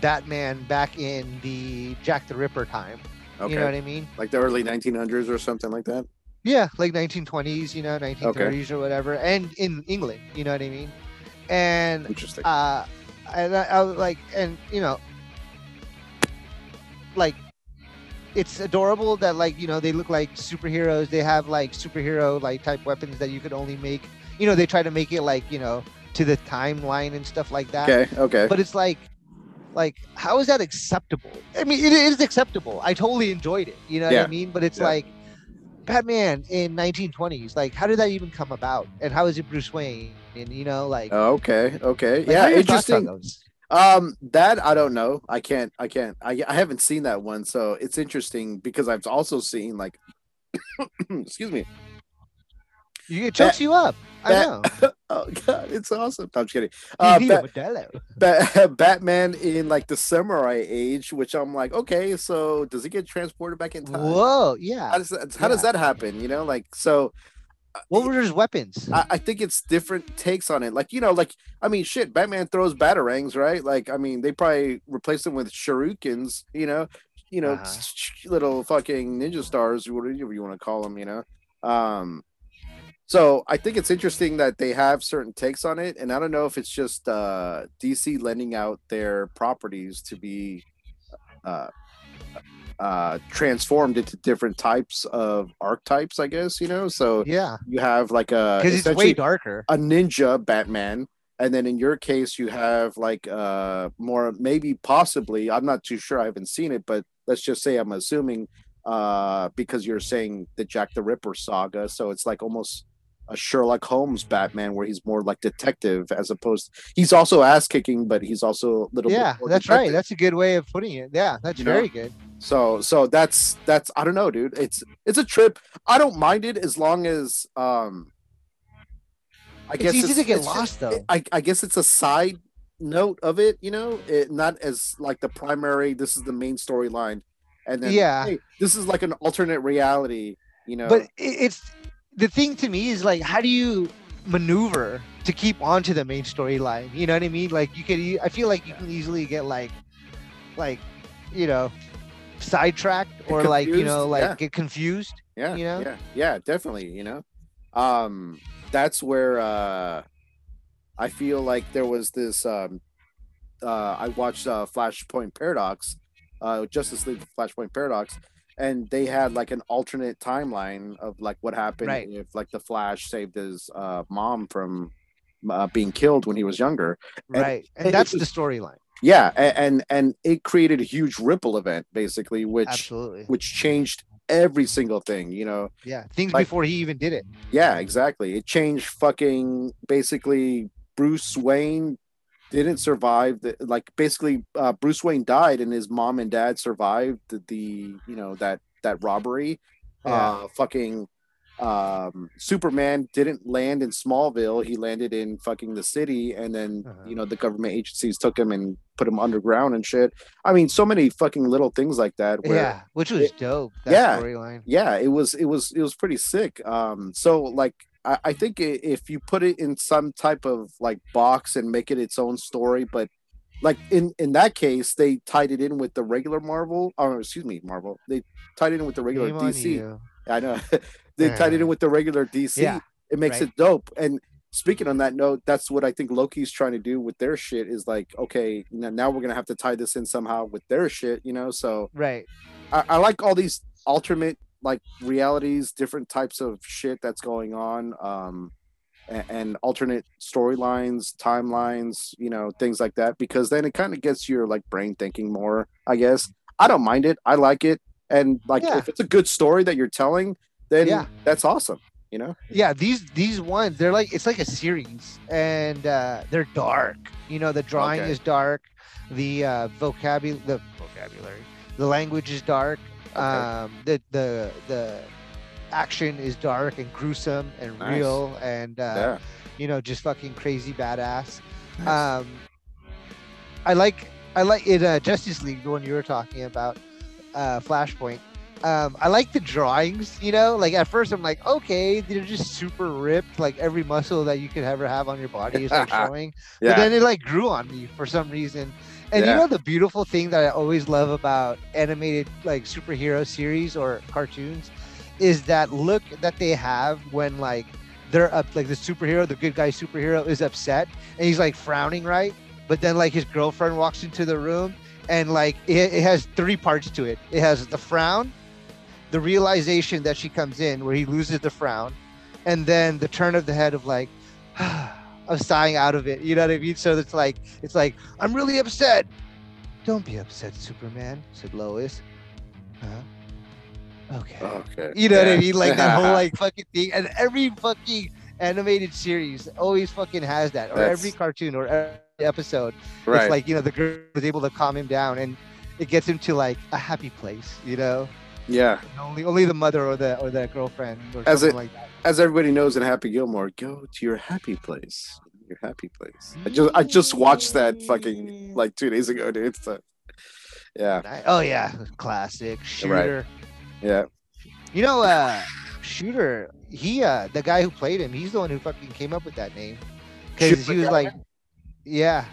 Batman back in the Jack the Ripper time. okay. You know what I mean? like the early 1900s or something like that. Yeah, like 1920s, you know, 1930s or whatever, and in England, you know what I mean? And Interesting. uh and I, I was like and you know like it's adorable that like you know they look like superheroes they have like superhero like type weapons that you could only make you know they try to make it like you know to the timeline and stuff like that okay. Okay. but it's like like how is that acceptable i mean it is acceptable i totally enjoyed it you know what i mean but it's Yeah. like batman in 1920s like how did that even come about and how is it bruce wayne and you know like, okay. Okay. like, yeah. are your thoughts on Interesting. Um, that I don't know. I can't. I can't. I I haven't seen that one, so it's interesting because I've also seen like, excuse me. You, it chokes you up. I know. Oh God, it's awesome. I'm just kidding. Uh, Bat- a Modelo. Ba- Batman in like the samurai age, which I'm like, okay, so does he get transported back in time? Whoa, How yeah. does that, how does that happen? You know, like so. What were his weapons? I, I think it's different takes on it. Like, you know, like I mean, shit, Batman throws batarangs, right? Like, I mean, they probably replace them with shurikens, you know, you know, Uh-huh. little fucking ninja stars, whatever you want to call them, you know. Um, so I think it's interesting that they have certain takes on it, and I don't know if it's just uh DC lending out their properties to be uh uh transformed into different types of archetypes, I guess, you know. So yeah, you have like a because it's way darker. a ninja Batman, and then in your case you have like uh more maybe possibly I'm not too sure I haven't seen it, but let's just say I'm assuming uh because you're saying the Jack the Ripper saga, so it's like almost a Sherlock Holmes Batman where he's more like detective as opposed he's also ass kicking, but he's also a little bit Yeah, that's right. That's a good way of putting it. Yeah, that's You know? very good. So so that's that's I don't know, dude. It's it's a trip. I don't mind it as long as um I It's guess easy to get it's- lost, though. I, I guess it's a side note of it, you know, it, not as like the primary. This is the main storyline, and then Yeah. hey, this is like an alternate reality, you know. But it's the thing to me is like, how do you maneuver to keep onto the main storyline? You know what I mean? Like you could, I feel like you can easily get like, like, you know, sidetracked or like you know, like yeah. get confused. yeah you know? yeah yeah definitely you know um that's where uh i feel like there was this um uh i watched uh flashpoint paradox uh justice league flashpoint paradox and they had like an alternate timeline of like what happened Right. if like the flash saved his uh mom from uh, being killed when he was younger And Right, it and that's the was- storyline. yeah a- and and it created a huge ripple event basically which Absolutely. which changed every single thing you know Yeah, things like- before he even did it. yeah, exactly. It changed fucking basically Bruce Wayne didn't survive the like basically uh, Bruce Wayne died and his mom and dad survived the, the you know that that robbery. Yeah. Uh fucking um Superman didn't land in Smallville, he landed in fucking the city and then Uh-huh. you know the government agencies took him and put him underground and shit. I mean so many fucking little things like that where yeah, which was it- dope. That yeah. storyline. yeah it was it was it was pretty sick um so like I, I think if you put it in some type of like box and make it its own story but like in in that case they tied it in with the regular marvel or excuse me marvel they tied it in with the regular on dc i know. They tied it in with the regular dc Yeah, it makes right. it dope. And speaking on that note that's what i think loki's trying to do with their shit is like okay now we're gonna have to tie this in somehow with their shit you know? So Right. I, I like all these alternate like realities, different types of shit that's going on, um, and, and alternate storylines, timelines, you know, things like that. Because then it kind of gets your like brain thinking more. I guess I don't mind it. I like it, and like Yeah. if it's a good story that you're telling, then Yeah. that's awesome. You know? yeah these these ones they're like it's like a series and uh they're dark you know the drawing Okay. is dark the uh vocabulary the vocabulary the language is dark Okay. um the the the action is dark and gruesome and Nice. real and uh yeah. you know just fucking crazy badass Nice. um i like i like in uh justice league the one you were talking about uh flashpoint um i like the drawings you know like at first i'm like okay they're just super ripped like every muscle that you could ever have on your body is like showing but then it like grew on me for some reason and Yeah. you know the beautiful thing that i always love about animated like superhero series or cartoons is that look that they have when like they're up like the superhero the good guy superhero is upset and he's like frowning right but then like his girlfriend walks into the room and like it, it has three parts to it it has the frown the realization that she comes in where he loses the frown and then the turn of the head of like ah, of sighing out of it you know what i mean so it's like it's like i'm really upset don't be upset superman said lois huh okay okay. you know what I mean? Like that whole like fucking thing. And every fucking animated series always fucking has that. Or That's- every cartoon or every episode. right. It's like, you know, the girl was able to calm him down and it gets him to like a happy place, you know? yeah. And only only the mother or the or the girlfriend or As something it- like that. As everybody knows in Happy Gilmore, go to your happy place. Your happy place. I just I just watched that fucking like two days ago, dude. So yeah, Oh yeah, classic shooter. yeah. You know, uh Shooter, he uh the guy who played him, he's the one who fucking came up with that name. Because he was guy? like Yeah,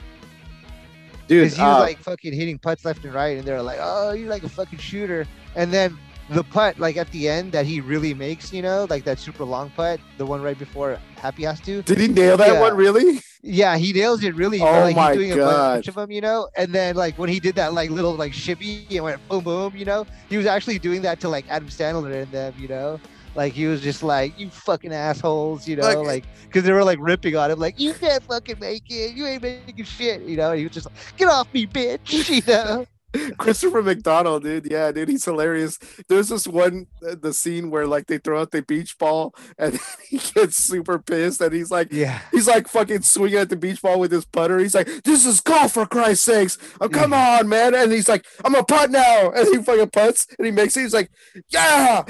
Dude, because he was uh, like fucking hitting putts left and right, and they're like, "Oh, you're like a fucking shooter." And then the putt, like at the end, that he really makes, you know, like that super long putt, the one right before Happy has to. did he nail that Yeah. one really? Yeah, he nails it really. Oh like, my he's doing a bunch of them, you know. And then like when he did that like little like shimmy and went boom boom, you know, he was actually doing that to like Adam Sandler and them, you know. Like he was just like, "You fucking assholes," you know, Like- like because they were like ripping on him, like, "You can't fucking make it. You ain't making shit," you know. And he was just like, "Get off me, bitch," you know. Christopher McDonald, dude. Yeah, dude, he's hilarious. There's this one uh, the scene where like they throw out the beach ball and he gets super pissed and he's like Yeah. he's like fucking swinging at the beach ball with his putter. He's like, "This is golf for Christ's sakes! Oh, come on, man!" And he's like, "I'm a putt now," and he fucking putts and he makes it. He's like, "Yeah!"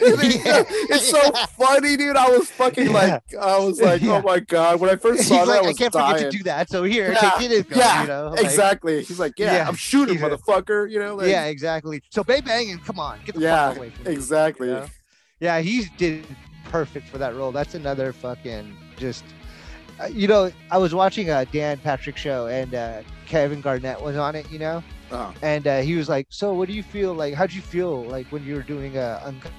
He- Yeah. it's so funny, dude. I was fucking like, I was like, Yeah. "Oh my god!" When I first He's saw that, like, I I can't dying. forget to do that. So here, Yeah, take it, yeah, you know. like- exactly. He's like, "Yeah, Yeah, I'm shooting, he's a- motherfucker." You know, like, yeah, exactly. So Bay Bang and come on, get the Yeah, fuck away from me. exactly. you know? Yeah, he's did perfect for that role. That's another fucking just. Uh, you know, I was watching a Dan Patrick show and uh, Kevin Garnett was on it. You know, Oh, and uh, he was like, "So, what do you feel like? How'd you feel like when you were doing uh, Uncut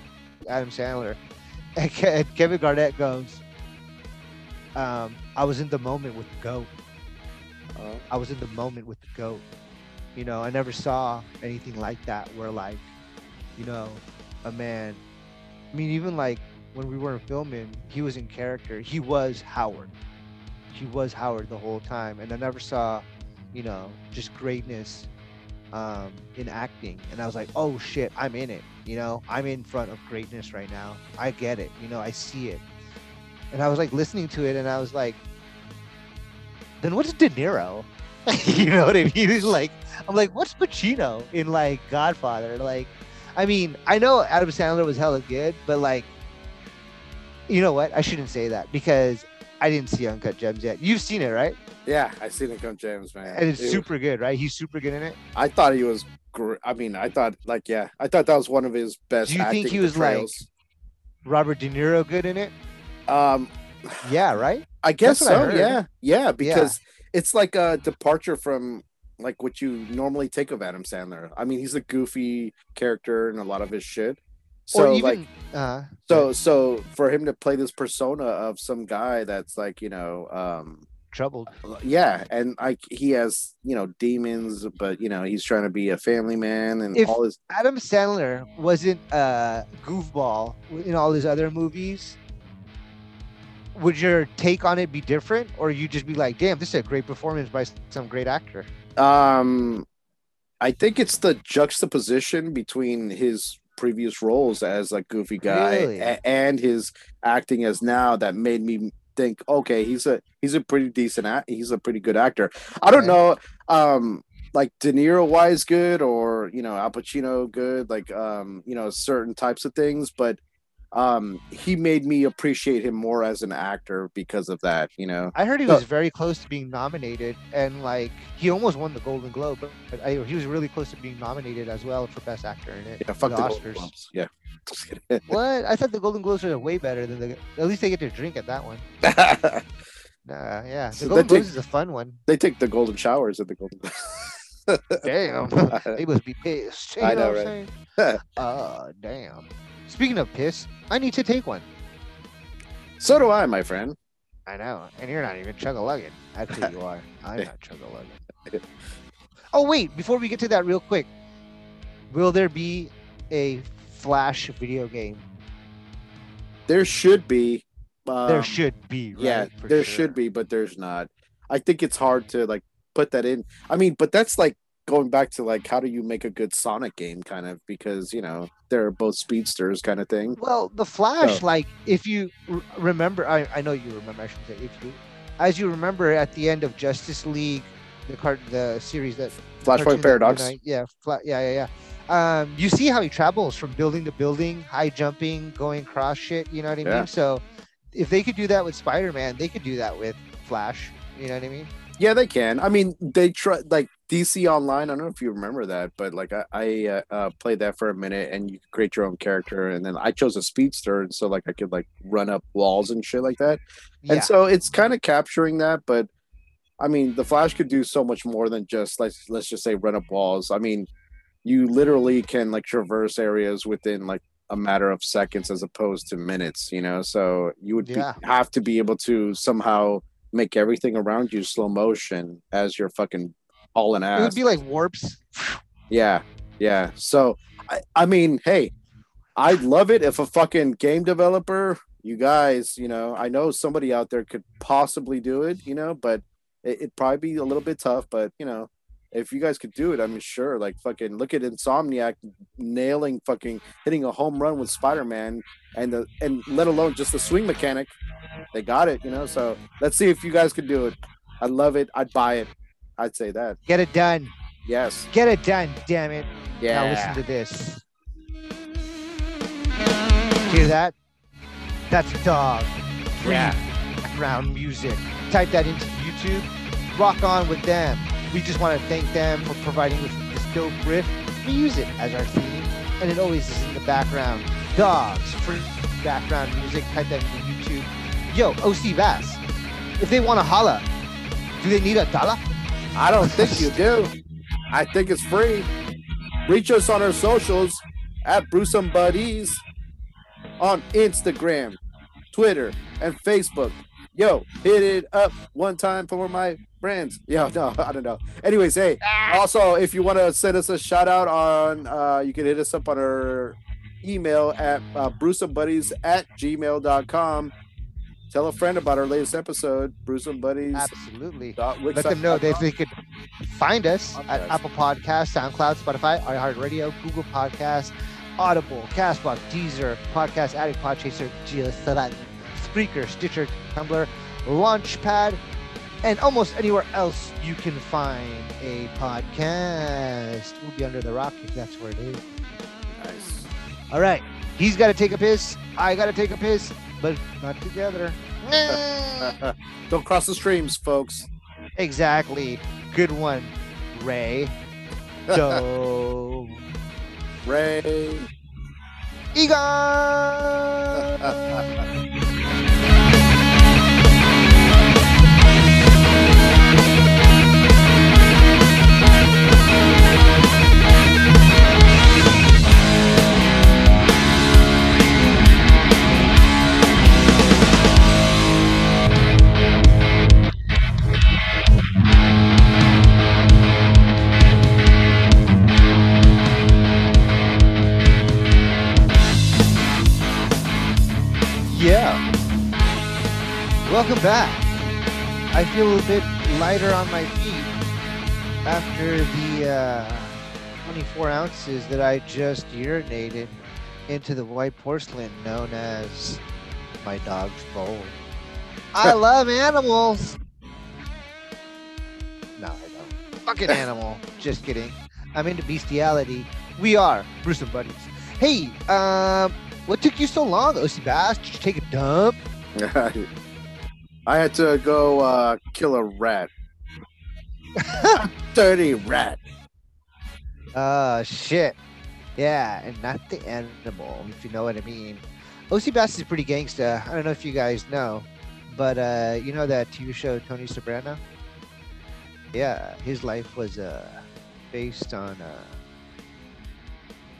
Adam Sandler?" And, Ke- and Kevin Garnett goes, um, "I was in the moment with the goat. oh. I was in the moment with the goat. You know, I never saw anything like that where like, you know, a man. I mean, even like when we weren't filming, he was in character. He was Howard. He was Howard the whole time, and I never saw, you know, just greatness um, in acting. And I was like, oh shit, I'm in it. You know, I'm in front of greatness right now. I get it. You know, I see it. And I was like listening to it, and I was like, then what's De Niro? you know what I mean? It's like I'm like, what's Pacino in like Godfather? Like, I mean, I know Adam Sandler was hella good, but like, you know what? I shouldn't say that because I didn't see Uncut Gems yet. You've seen it, right? Yeah, I seen Uncut Gems, man. And it's It was- super good, right? He's super good in it. I thought he was. Gr- I mean, I thought like, yeah, I thought that was one of his best. Do you think he was, like- Robert De Niro good in it? Um, Yeah, right. I guess what I so. Yeah, yeah, because it's like a departure from like what you normally take of Adam Sandler. I mean, he's a goofy character in a lot of his shit. So or even like, uh, so so for him to play this persona of some guy that's like you know, um, troubled. yeah, and like he has you know demons, but you know he's trying to be a family man and If- all his. Adam Sandler wasn't a goofball in all his other movies. Would your take on it be different, or you just be like, "Damn, this is a great performance by some great actor"? Um, I think it's the juxtaposition between his previous roles as a goofy guy Really? a- and his acting as now that made me think, okay, he's a he's a pretty decent act. He's a pretty good actor. I don't know, um, like De Niro wise good or you know Al Pacino good, like um, you know certain types of things, but um, he made me appreciate him more as an actor because of that. You know, I heard he No. was very close to being nominated, and like he almost won the Golden Globe, but, but I, he was really close to being nominated as well for Best Actor in it. yeah, fuck the the, Oscars. Golden Globes. Yeah. What? I thought the Golden Globes are way better than the. At least they get to drink at that one. Nah, yeah, the So Golden they Globes take- is a fun one. they take the golden showers at the golden. Damn, they must be pissed. You I know, know, what I'm saying? Uh, damn. Speaking of piss, I need to take one. so do I, my friend. I know, and you're not even chug a lugging. Actually, you are. I'm not chug a lugging. Oh wait, before we get to that, real quick, will there be a Flash video game? There should be. there um, should be. Right? yeah, For there sure. should be, but there's not. I think it's hard to like put that in. I mean, but that's like going back to like how do you make a good Sonic game, kind of because you know they're both speedsters, kind of thing. Well, the Flash, So- like if you r- remember, I, I know you remember. I should say if you, as you remember, at the end of Justice League, the card, the series that Flashpoint Paradox. Unite- yeah, fla- yeah, yeah, yeah. Um, you see how he travels from building to building, high jumping, going cross shit. You know what I Yeah. mean? So, if they could do that with Spider Man, they could do that with Flash. You know what I mean? Yeah, they can. I mean, they try like DC Online. I don't know if you remember that, but like I, I uh, uh, played that for a minute, and you could create your own character, and then I chose a speedster, and so like I could like run up walls and shit like that. Yeah. And so it's kind of capturing that, but I mean, the Flash could do so much more than just let's let's just say run up walls. I mean, you literally can like traverse areas within like a matter of seconds as opposed to minutes, you know. So you would be, have to be able to somehow make everything around you slow motion as you're fucking hauling it ass. would be like warps. Yeah, yeah. So I, I mean, hey, I'd love it if a fucking game developer, you guys, you know, I know somebody out there could possibly do it, you know, but it, it'd probably be a little bit tough. But you know, if you guys could do it, I'm sure. Like fucking look at Insomniac nailing fucking hitting a home run with Spider Man, and the and let alone just the swing mechanic, they got it, you know. So let's see if you guys could do it. I'd love it. I'd buy it. I'd say that. Get it done. Yes. Get it done. Damn it. Yeah. Now listen to this. Hear that? That's dog. Yeah. Background music. Type that into YouTube. Rock on with them. We just want to thank them for providing with this dope riff. We use it as our theme, and it always is in the background. Dogs, free background music. Type that into YouTube. Yo, OC Bass. If they want to holla, do they need a dollar? I don't think you do. I think it's free. Reach us on our socials at Brewsome Buddies on Instagram, Twitter, and Facebook. Yo, hit it up one time for my friends. Yo, no, I don't know. Anyways, hey, also if you want to send us a shout out on, uh, you can hit us up on our email at uh, brewsomebuddies at gmail.com. Tell a friend about our latest episode, Brewsome Buddies. Absolutely. Let them know that they could find us at Apple Podcasts, SoundCloud, Spotify, iHeartRadio, Google Podcasts, Audible, Castbox, Deezer, Podcast Addict, Podchaser, GS7, Spreaker, Stitcher, Tumblr, Launchpad, and almost anywhere else you can find a podcast. We'll be under the rock if that's where it is. Nice. All right. He's got to take a piss. I got to take a piss, but not together. Don't cross the streams, folks. Exactly. Good one, Ray. Do. Ray. Egon! welcome back. I feel a bit lighter on my feet after the uh, 24 ounces that I just urinated into the white porcelain known as my dog's bowl. I love animals. No, I don't. Fucking animal. Just kidding. I'm into bestiality. We are Brewsome Buddies. Hey, um, what took you so long, OC Bass? Did you take a dump? I had to go uh, kill a rat. Dirty rat. Uh, shit. Yeah, and not the animal, if you know what I mean. OC Bass is pretty gangsta. I don't know if you guys know, but uh, you know that TV show Tony Soprano? Yeah, his life was uh, based on uh,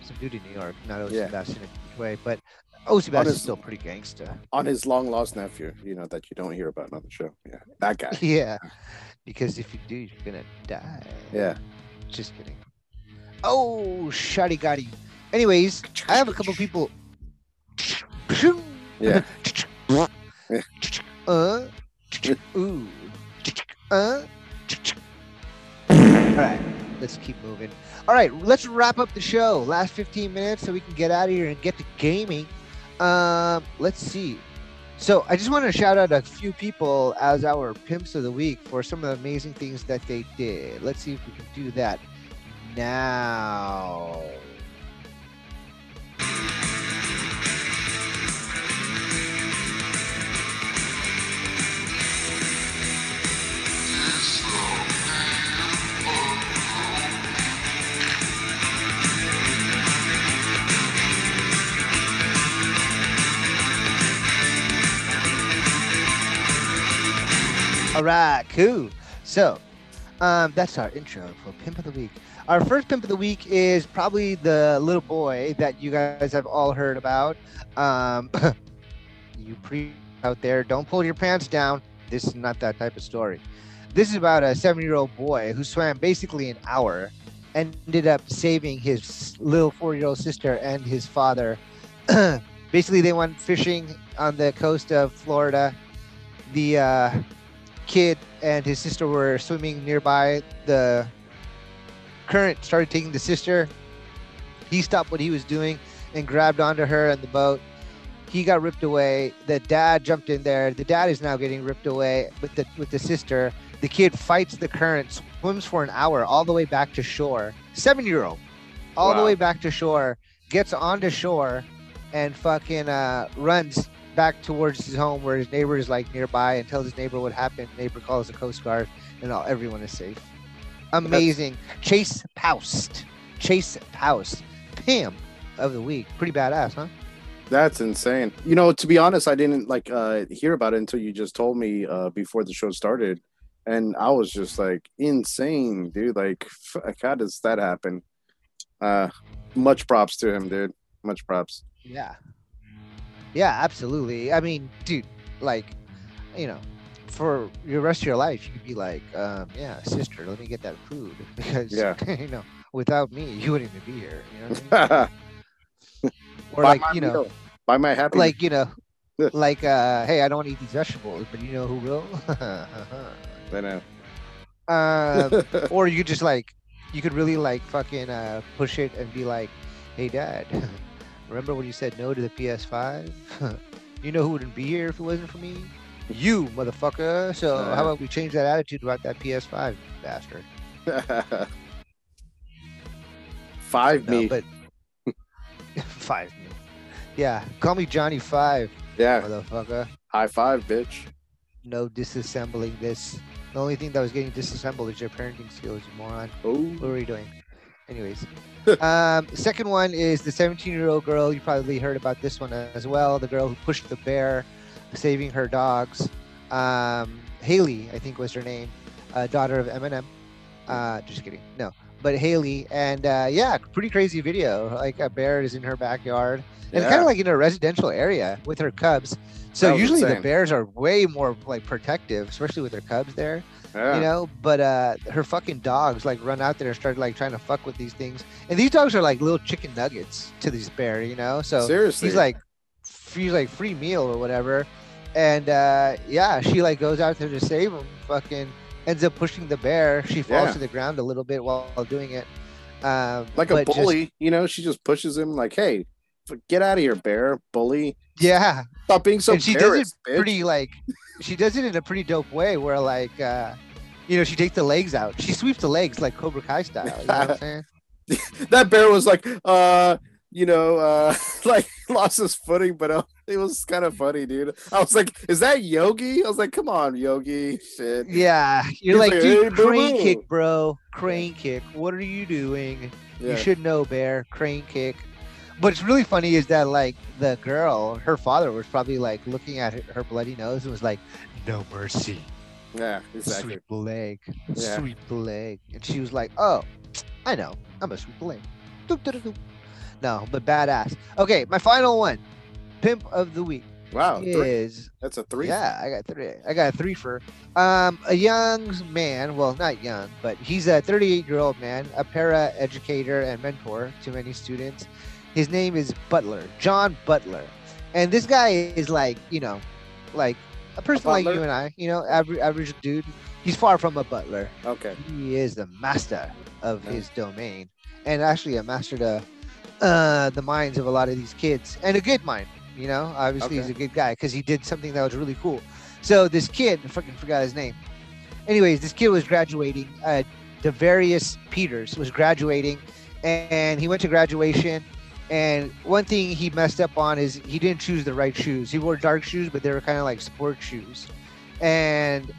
some dude in New York, not OC Yeah. Bass in a way, but Honest- is still pretty gangster. On his long lost nephew, you know, that you don't hear about on the show. Yeah. That guy. yeah, because if you do, you're gonna die. Yeah. Just kidding. Oh, shoddy gotti. Anyways, I have a couple people. Yeah. uh. Ooh. Uh. All right, let's keep moving. All right, let's wrap up the show. Last 15 minutes so we can get out of here and get to gaming. Um, let's see. So I just want to shout out a few people as our pimps of the week for some of the amazing things that they did. Let's see if we can do that now. All right, cool. So, um, that's our intro for Pimp of the Week. Our first Pimp of the Week is probably the little boy that you guys have all heard about. Um, you pre out there, don't pull your pants down. This is not that type of story. This is about a seven year old boy who swam basically an hour and ended up saving his little four year old sister and his father. basically, they went fishing on the coast of Florida. The uh, kid and his sister were swimming nearby. The current started taking the sister. He stopped what he was doing and grabbed onto her and the boat. He got ripped away. The dad jumped in there. The dad is now getting ripped away with the with the sister. The kid fights the current, swims for an hour all the way back to shore. Seven year old, all the way back to shore, gets onto shore, and fucking uh, runs back towards his home where his neighbor is like nearby and tells his neighbor what happened. Neighbor calls the Coast Guard and all, everyone is safe. Amazing. Chase Poust. Chase Poust. Pam of the week. Pretty badass, huh? That's insane. You know, to be honest, I didn't like uh hear about it until you just told me uh before the show started. And I was just like insane, dude. Like fuck, how does that happen? Uh much props to him, dude. Much props. Yeah. Yeah, absolutely. I mean, dude, like, you know, for the rest of your life, you could be like, um, yeah, sister, let me get that food because, Yeah. you know, without me, you wouldn't even be here. You know what I mean? Or Buy like, you know, meal. buy my happy like you know like uh hey i don't want to eat these vegetables but you know who will I know. uh, or you could just like you could really like fucking uh push it and be like hey dad remember when you said no to the ps5 you know who wouldn't be here if it wasn't for me you motherfucker so Uh. how about we change that attitude about that ps5 bastard Five no, me. but five me yeah call me johnny five yeah. motherfucker High five, bitch. no disassembling this. The only thing that was getting disassembled is your parenting skills, you moron. Oh What were you doing? Anyways. um, second one is the 17 year old girl. You probably heard about this one as well. The girl who pushed the bear, saving her dogs. Um, Haley, I think was her name, uh, daughter of Eminem. Uh, just kidding. No, but Haley. And uh, yeah, pretty crazy video. Like a bear is in her backyard. And kind of like in a residential area with her cubs. So usually the bears are way more like protective, especially with their cubs there yeah. you know but uh her fucking dogs like run out there and start like trying to fuck with these things and these dogs are like little chicken nuggets to this bear you know so Seriously. he's like he's like free meal or whatever and uh, yeah, she like goes out there to save him. Fucking ends up pushing the bear. She falls Yeah. to the ground a little bit while, while doing it. Um, Like a but just- bully, you know, she just pushes him like, "Hey, get out of here, bear, bully! yeah, Stop being so and she does it bitch." pretty like she does it in a pretty dope way where like uh you know she takes the legs out she sweeps the legs like cobra kai style you know what i'm saying that bear was like, uh, you know, uh, like lost his footing, but uh, it was kind of funny, dude. I was like, is that Yogi? I was like, come on, Yogi, shit. yeah you're He's like, like, dude "Hey, crane kick bro crane kick what are you doing Yeah. you should know bear crane kick but it's really funny is that like the girl her father was probably like looking at her, her bloody nose and was like no mercy. Yeah, exactly. sweep the leg Yeah. sweep the leg and she was like oh i know. I'm sweep the leg Doop, doop, doop. no but badass. Okay my final one. Pimp of the week. Wow, three. is that's a three. yeah i got three. I got a three for um a young man. Well not young but he's a 38 year old man a para educator and mentor to many students his name is butler john butler. And this guy is like you know like a person like you and i you know average average dude. He's far from a butler. Okay. he is the master of Yeah. his domain and actually a master to uh, the minds of a lot of these kids and a good mind you know? Obviously he's a good guy because he did something that was really cool. So this kid i fucking forgot his name. Anyways this kid was graduating uh devarius peters was graduating and he went to graduation and one thing he messed up on is he didn't choose the right shoes he wore dark shoes but they were kind of like sport shoes and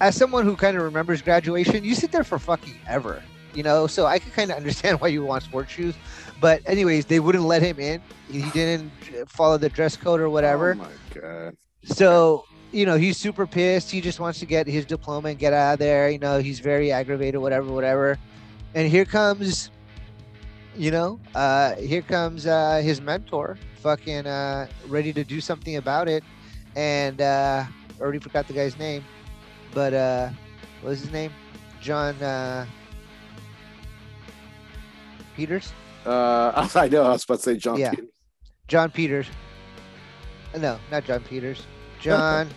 as someone who kind of remembers graduation, you sit there for fucking ever, you know. So I could kind of understand why you want sport shoes, but anyways, they wouldn't let him in. He didn't follow the dress code or whatever. Oh my god. So you know he's super pissed. He just wants to get his diploma and get out of there. You know he's very aggravated, whatever, whatever. And here comes, you know, uh, here comes uh, his mentor, fucking uh, ready to do something about it. And uh, already forgot the guy's name, but uh, what was his name? John uh, Peters. Uh, I know. I was about to say John. Yeah. Peters. John Peters. No, not John Peters. John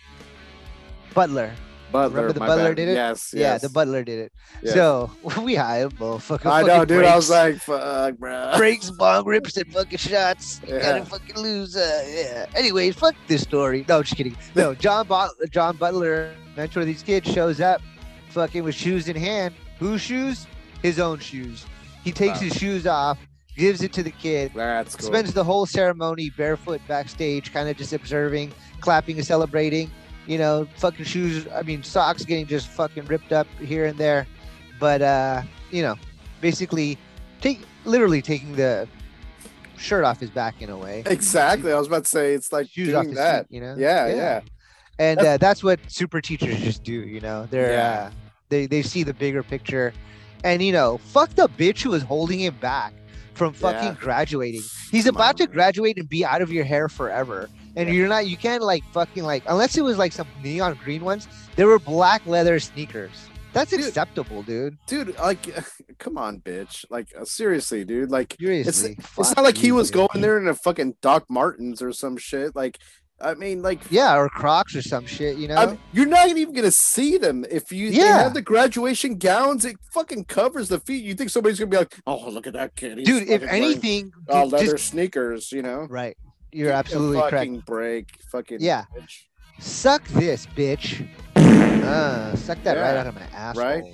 Butler. Butler. Remember the Butler bad. did it? Yes. Yeah, yes. the Butler did it. yes. So we hired motherfucker. I know, dude. I was like, fuck, bro. breaks, bong rips, and fucking shots. You Yeah. gotta fucking lose. Uh, yeah. Anyways, fuck this story. No, just kidding. No, John But- John Butler, mentor of these kids, shows up, fucking with shoes in hand. Whose shoes? His own shoes. He takes Wow. his shoes off, gives it to the kid, That's cool. spends the whole ceremony barefoot backstage, kind of just observing, clapping and celebrating. You know, fucking shoes. I mean, socks getting just fucking ripped up here and there, but uh, you know, basically, take literally taking the shirt off his back in a way. Exactly. I was about to say it's like Shoes doing that. feet, you know. Yeah, yeah. And uh, that's what super teachers just do. You know, they're Yeah. uh, they they see the bigger picture, and you know, fuck the bitch who was holding him back from fucking Yeah. graduating. He's Come about on, to graduate and be out of your hair forever. And Yeah. you're not, you can't like fucking like, unless it was like some neon green ones, they were black leather sneakers. That's Dude. acceptable, dude. Dude, like, come on, bitch. Like, uh, seriously, dude. Like, it's Seriously. it's fuck not like he was dude. going there in a fucking Doc Martens or some shit. Like, I mean, like, Yeah, or Crocs or some shit, you know? I mean, you're not even gonna see them if you they Yeah. have the graduation gowns. It fucking covers the feet. You think somebody's gonna be like, "Oh, look at that kid, He's dude, if fucking wearing, anything, uh, leather just, sneakers." You know, right. You're Give me a absolutely correct. fucking break, fucking Yeah. bitch. Suck this, bitch. Uh, suck that right out of my asshole. right?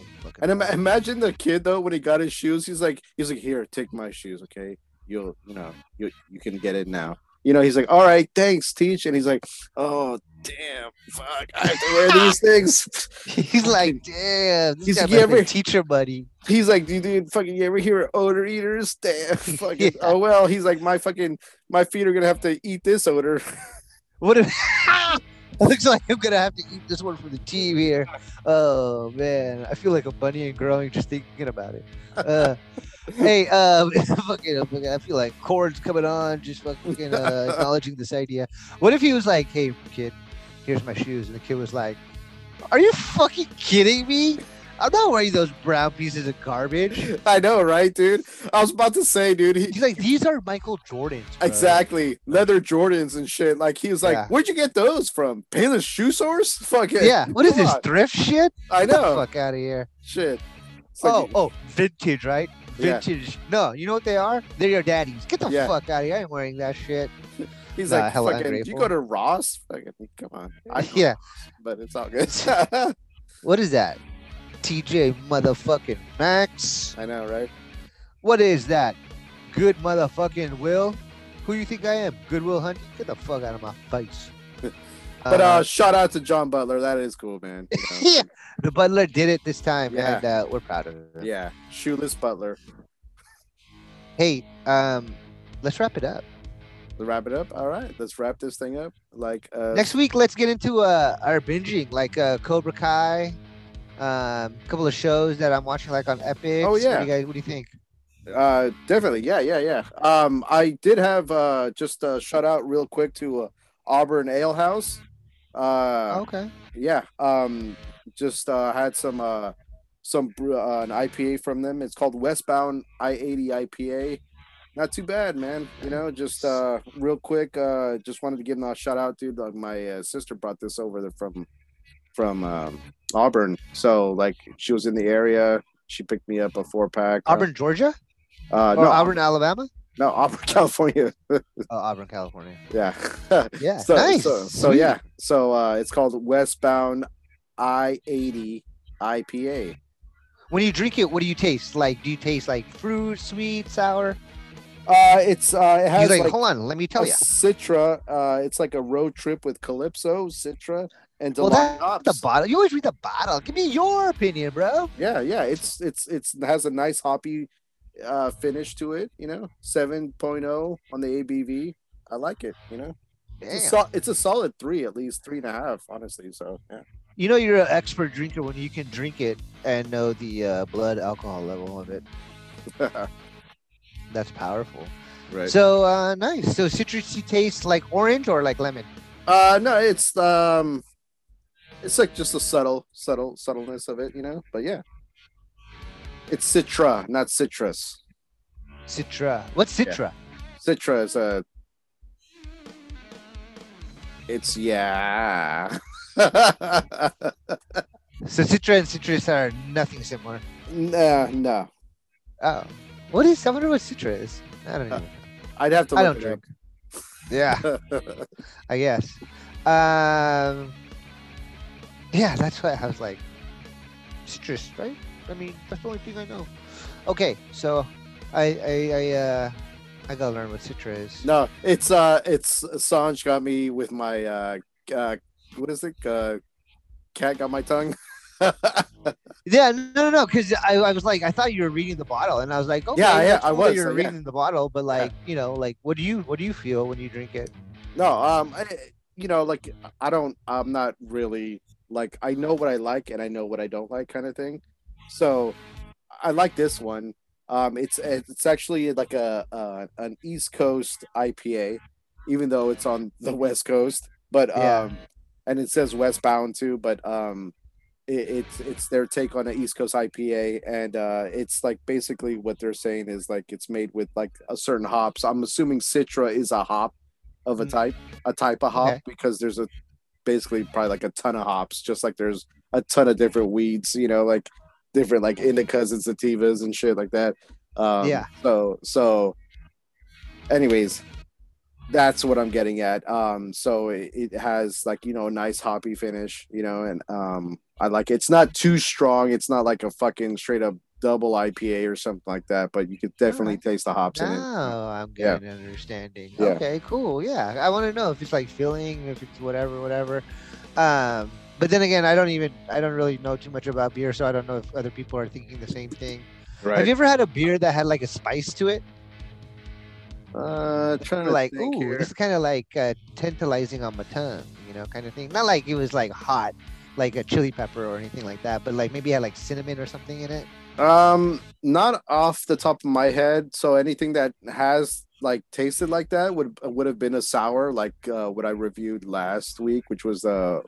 And bastard. imagine the kid though when he got his shoes. He's like, he's like, "Here, take my shoes, okay? You'll, you know, you you can get it now." You know, he's like, "All right, thanks, teach." And he's like, "Oh, damn, fuck, I have to wear these things." He's like, damn, He's like, "You ever- teacher buddy. He's like, "Do you dude, fucking you ever hear odor eaters? Damn, fucking. Yeah. Oh well." He's like, "My fucking my feet are gonna have to eat this odor." What if it looks like I'm gonna have to eat this one for the team here? Oh man, I feel like a bunny and growing just thinking about it. Uh, hey, um, fucking, I feel like chords coming on, just fucking uh, acknowledging this idea. What if he was like, "Hey, kid, here's my shoes," and the kid was like, "Are you fucking kidding me? I'm not wearing those brown pieces of garbage. I know, right, dude? I was about to say, dude. He, He's like, these are Michael Jordans. bro." exactly leather Jordans and shit. Like he was like, Yeah. "Where'd you get those from? Payless Shoe Source? Fucking Yeah. What is this on. thrift shit? I Get the know. fuck out of here. Shit. It's like- Oh, oh, vintage, right? Yeah. Vintage. No, you know what they are? They're your daddies. Get the Yeah. fuck out of here. I ain't wearing that shit. He's Nah, like, fucking, you go to Ross? Fucking, come on. I yeah. but it's all good. What is that? TJ motherfucking Max. I know, right? What is that? Good motherfucking Will? Who you think I am? Goodwill Hunting? Get the fuck out of my face. But uh, shout out to John Butler. That is cool, man. you know? yeah, the Butler did it this time, Yeah. and uh, we're proud of him. yeah. Shoeless Butler. Hey, um, let's wrap it up. To wrap it up. All right, let's wrap this thing up. Like uh, Next week, let's get into uh, our binging, like uh, Cobra Kai, um, a couple of shows that I'm watching, like on Epic. Oh, What yeah. do you guys? What do you think? Uh, definitely. Yeah, yeah, yeah. Um, I did have uh just a shout out real quick to uh, Auburn Ale House. Uh, okay. yeah. Um, just uh had some uh some uh, an IPA from them. It's called Westbound I eighty IPA. Not too bad, man. You know, just uh real quick. Uh, just wanted to give them a shout out, dude. Like my uh, sister brought this over there from from um, Auburn. So like she was in the area. She picked me up a four pack. Auburn, Georgia, Uh, or no, Auburn, Alabama? No, Auburn, California. Oh, Auburn, California. yeah. Yeah, so, nice. So, so yeah. So uh, it's called Westbound I eighty IPA. When you drink it, what do you taste? Like, do you taste like fruit, sweet, sour? Uh, it's uh, it has like, like, hold on, let me tell you. Citra. Uh, it's like a road trip with Calypso, Citra, and Well, that's the bottle. You always read the bottle. Give me your opinion, bro. Yeah, yeah. It's it's it's it has a nice hoppy uh finish to it. You know, 7.0 on the ABV. I like it. You know, it's a, sol- it's a solid three, at least three and a half, honestly. So yeah. You know you're an expert drinker when you can drink it and know the uh, blood alcohol level of it. That's powerful. right. So uh, nice. So citrusy taste like orange or like lemon. Uh no, it's um it's like just a subtle, subtle, subtleness of it, you know. But yeah. It's citra, not citrus. Citra. What's citra? Citra is a it's yeah. So citra and citrus are nothing similar. nah, no. Oh, what is? I wonder what citra is. I don't Uh. I'd have to I don't it drink. Yeah. I guess. Um, yeah, that's why I was like, citrus, right? I mean, that's the only thing I know. Okay, so I I I uh I gotta learn what citra is. no, it's uh it's Sanj got me with my uh uh what is it? Uh cat got my tongue. Yeah, no, no, no, because I, I was like, I thought you were reading the bottle, and I was like, okay, Yeah, yeah, I was, You're uh, yeah. reading the bottle, but like, you know, like, what do you what do you feel when you drink it? No, um, I, you know, like I don't, I'm not really like I know what I like and I know what I don't like, kind of thing. So I like this one. Um, it's it's actually like a uh, an East Coast IPA, even though it's on the West Coast. But Yeah. um, and it says westbound too. But um, it, it's it's their take on an East Coast IPA, and uh, it's like basically what they're saying is like it's made with like a certain hops. I'm assuming Citra is a hop of a Mm. type, a type of hop Okay. because there's a basically probably like a ton of hops, just like there's a ton of different weeds, you know, like different like indicas and sativas and shit like that. Um, Yeah. So so, anyways, that's what I'm getting at. Um, so it, it has like you know a nice hoppy finish, you know, and um, I like it. it's not too strong. It's not like a fucking straight up double IPA or something like that, but you could definitely taste the hops in it. Oh, I'm Yeah. getting an understanding. Yeah. Okay, cool. Yeah, I want to know if it's like filling, if it's whatever, whatever. Um, but then again, I don't even I don't really know too much about beer, so I don't know if other people are thinking the same thing. Right. Have you ever had a beer that had like a spice to it? uh, trying to like, ooh, here. this is kind of like uh, tantalizing on my tongue, you know, kind of thing. Not like it was like hot, like a chili pepper or anything like that, but like maybe had like cinnamon or something in it. Um, not off the top of my head. So anything that has like tasted like that would would have been a sour, like uh, what I reviewed last week, which was uh,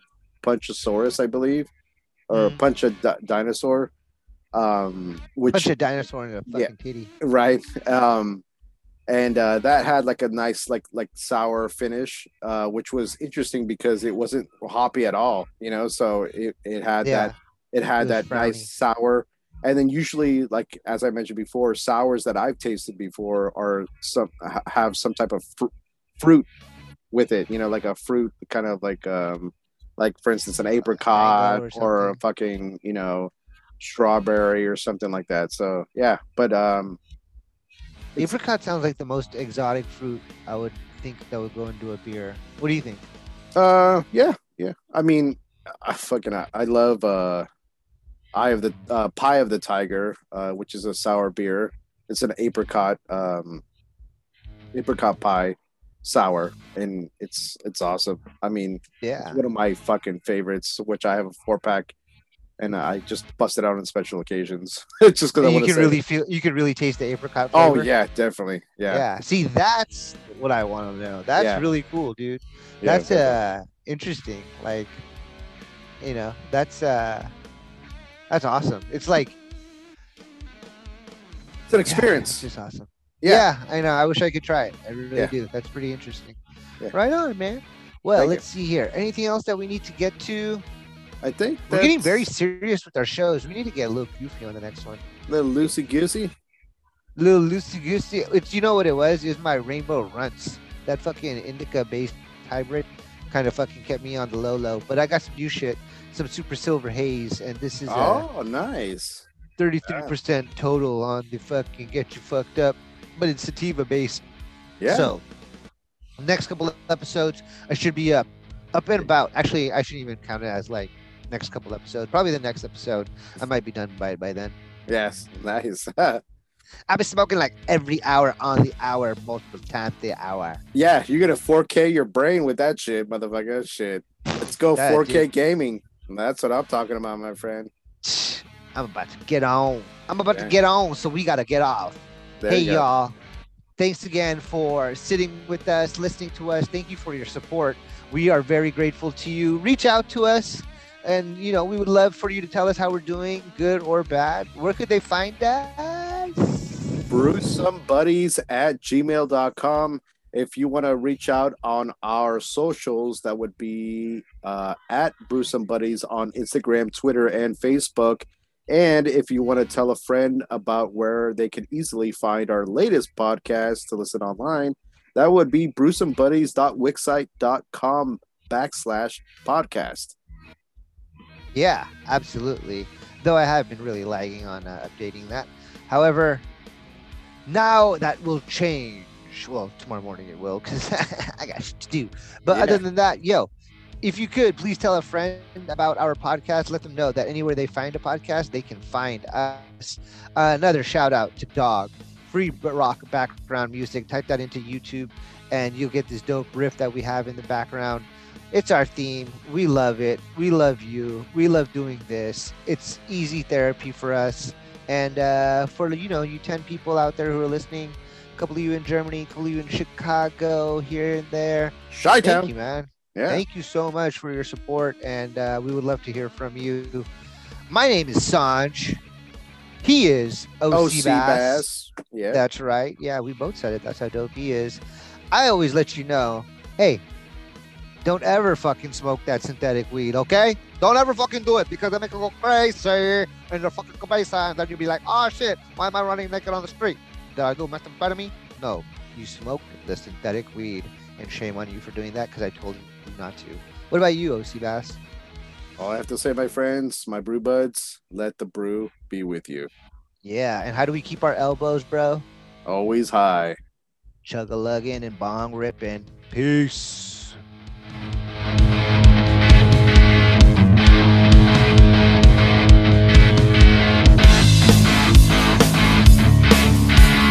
Punchosaurus, I believe, or Mhm. Punch a di- dinosaur. um, which Bunch of dinosaur in a fucking Yeah. kitty. right um and uh that had like a nice like like sour finish uh which was interesting because it wasn't hoppy at all you know so it, it had Yeah. that it had It that nice sour and then usually like as i mentioned before sours that i've tasted before are some have some type of fr- fruit with it you know like a fruit kind of like um like for instance an apricot or or, a fucking you know strawberry or something like that so yeah but um Apricot sounds like the most exotic fruit I would think that would go into a beer. What do you think? Uh, yeah, yeah. I mean, I fucking I, I love uh, Eye of the uh, Pie of the Tiger, uh, which is a sour beer. It's an apricot um, apricot pie sour, and it's it's awesome. I mean, Yeah. one of my fucking favorites, which I have a four pack, and I just bust it out on special occasions. It's just because I you want to can really feel you can really taste the apricot Oh yeah, definitely. Yeah. Yeah. See, that's what I want to know. That's Yeah. really cool, dude. that's definitely. uh interesting. Like, you know, that's uh that's awesome. It's like it's an yeah, experience. it's just awesome. Yeah. Yeah. I know. I wish I could try it. I really Yeah. do. That's pretty interesting. Yeah. Right on, man. Well, Thank let's see here. Anything else that we need to get to? I think We're getting very serious with our shows. We need to get a little goofy on the next one. little loosey goosey. little loosey goosey. It's you know what it was? It was my rainbow runts. That fucking indica based hybrid kind of fucking kept me on the low low. But I got some new shit, some super silver haze, and this is a Oh, nice. 33% total on the fucking get you fucked up, but it's sativa based. Yeah. So next couple of episodes, I should be up, up and about. Actually, I shouldn't even count it as like next couple episodes. Probably the next episode. I might be done by by then. yes. Nice. I've been smoking like every hour on the hour, multiple times the hour. yeah, you're gonna 4K your brain with that shit, motherfucker. Shit. Let's go Yeah, 4K dude. gaming. That's what I'm talking about, my friend. I'm about to get on. I'm about Yeah. to get on, so we gotta get off. There hey y'all. Thanks again for sitting with us, listening to us. Thank you for your support. We are very grateful to you. Reach out to us and you know, we would love for you to tell us how we're doing, good or bad. Where could they find us? brewsomebuddies at gmail.com if you want to reach out on our socials that would be uh, at brewsomebuddies on instagram twitter and facebook and if you want to tell a friend about where they can easily find our latest podcast to listen online that would be brewsomebuddies.wixsite.com backslash podcast Yeah, absolutely. Though I have been really lagging on uh, updating that. However, now that will change. Well, tomorrow morning it will because I got shit to do. But Yeah. other than that, yo, if you could please tell a friend about our podcast, let them know that anywhere they find a podcast, they can find us. Uh, another shout out to Dog, free rock background music. Type that into YouTube and you'll get this dope riff that we have in the background. It's our theme. We love it. We love you. We love doing this. It's easy therapy for us. And uh, for you know, you ten people out there who are listening, a couple of you in Germany, a couple of you in Chicago, here and there. Shy Thank Town. you, man. Yeah. Thank you so much for your support, and uh, we would love to hear from you. My name is Sanj. He is OC, OC Bass. Bass. Yeah. That's right. Yeah, we both said it. That's how dope he is. I always let you know, hey, don't ever fucking smoke that synthetic weed, okay? Don't ever fucking do it because I make it go crazy and the fucking crazy, and then you'll be like, oh shit, why am I running naked on the street? Did I do methamphetamine? No, you smoked the synthetic weed, and shame on you for doing that because I told you not to. What about you, OC Bass? All I have to say, my friends, my brew buds, let the brew be with you. Yeah, and how do we keep our elbows, bro? Always high. Chug a lugging and bong ripping. Peace.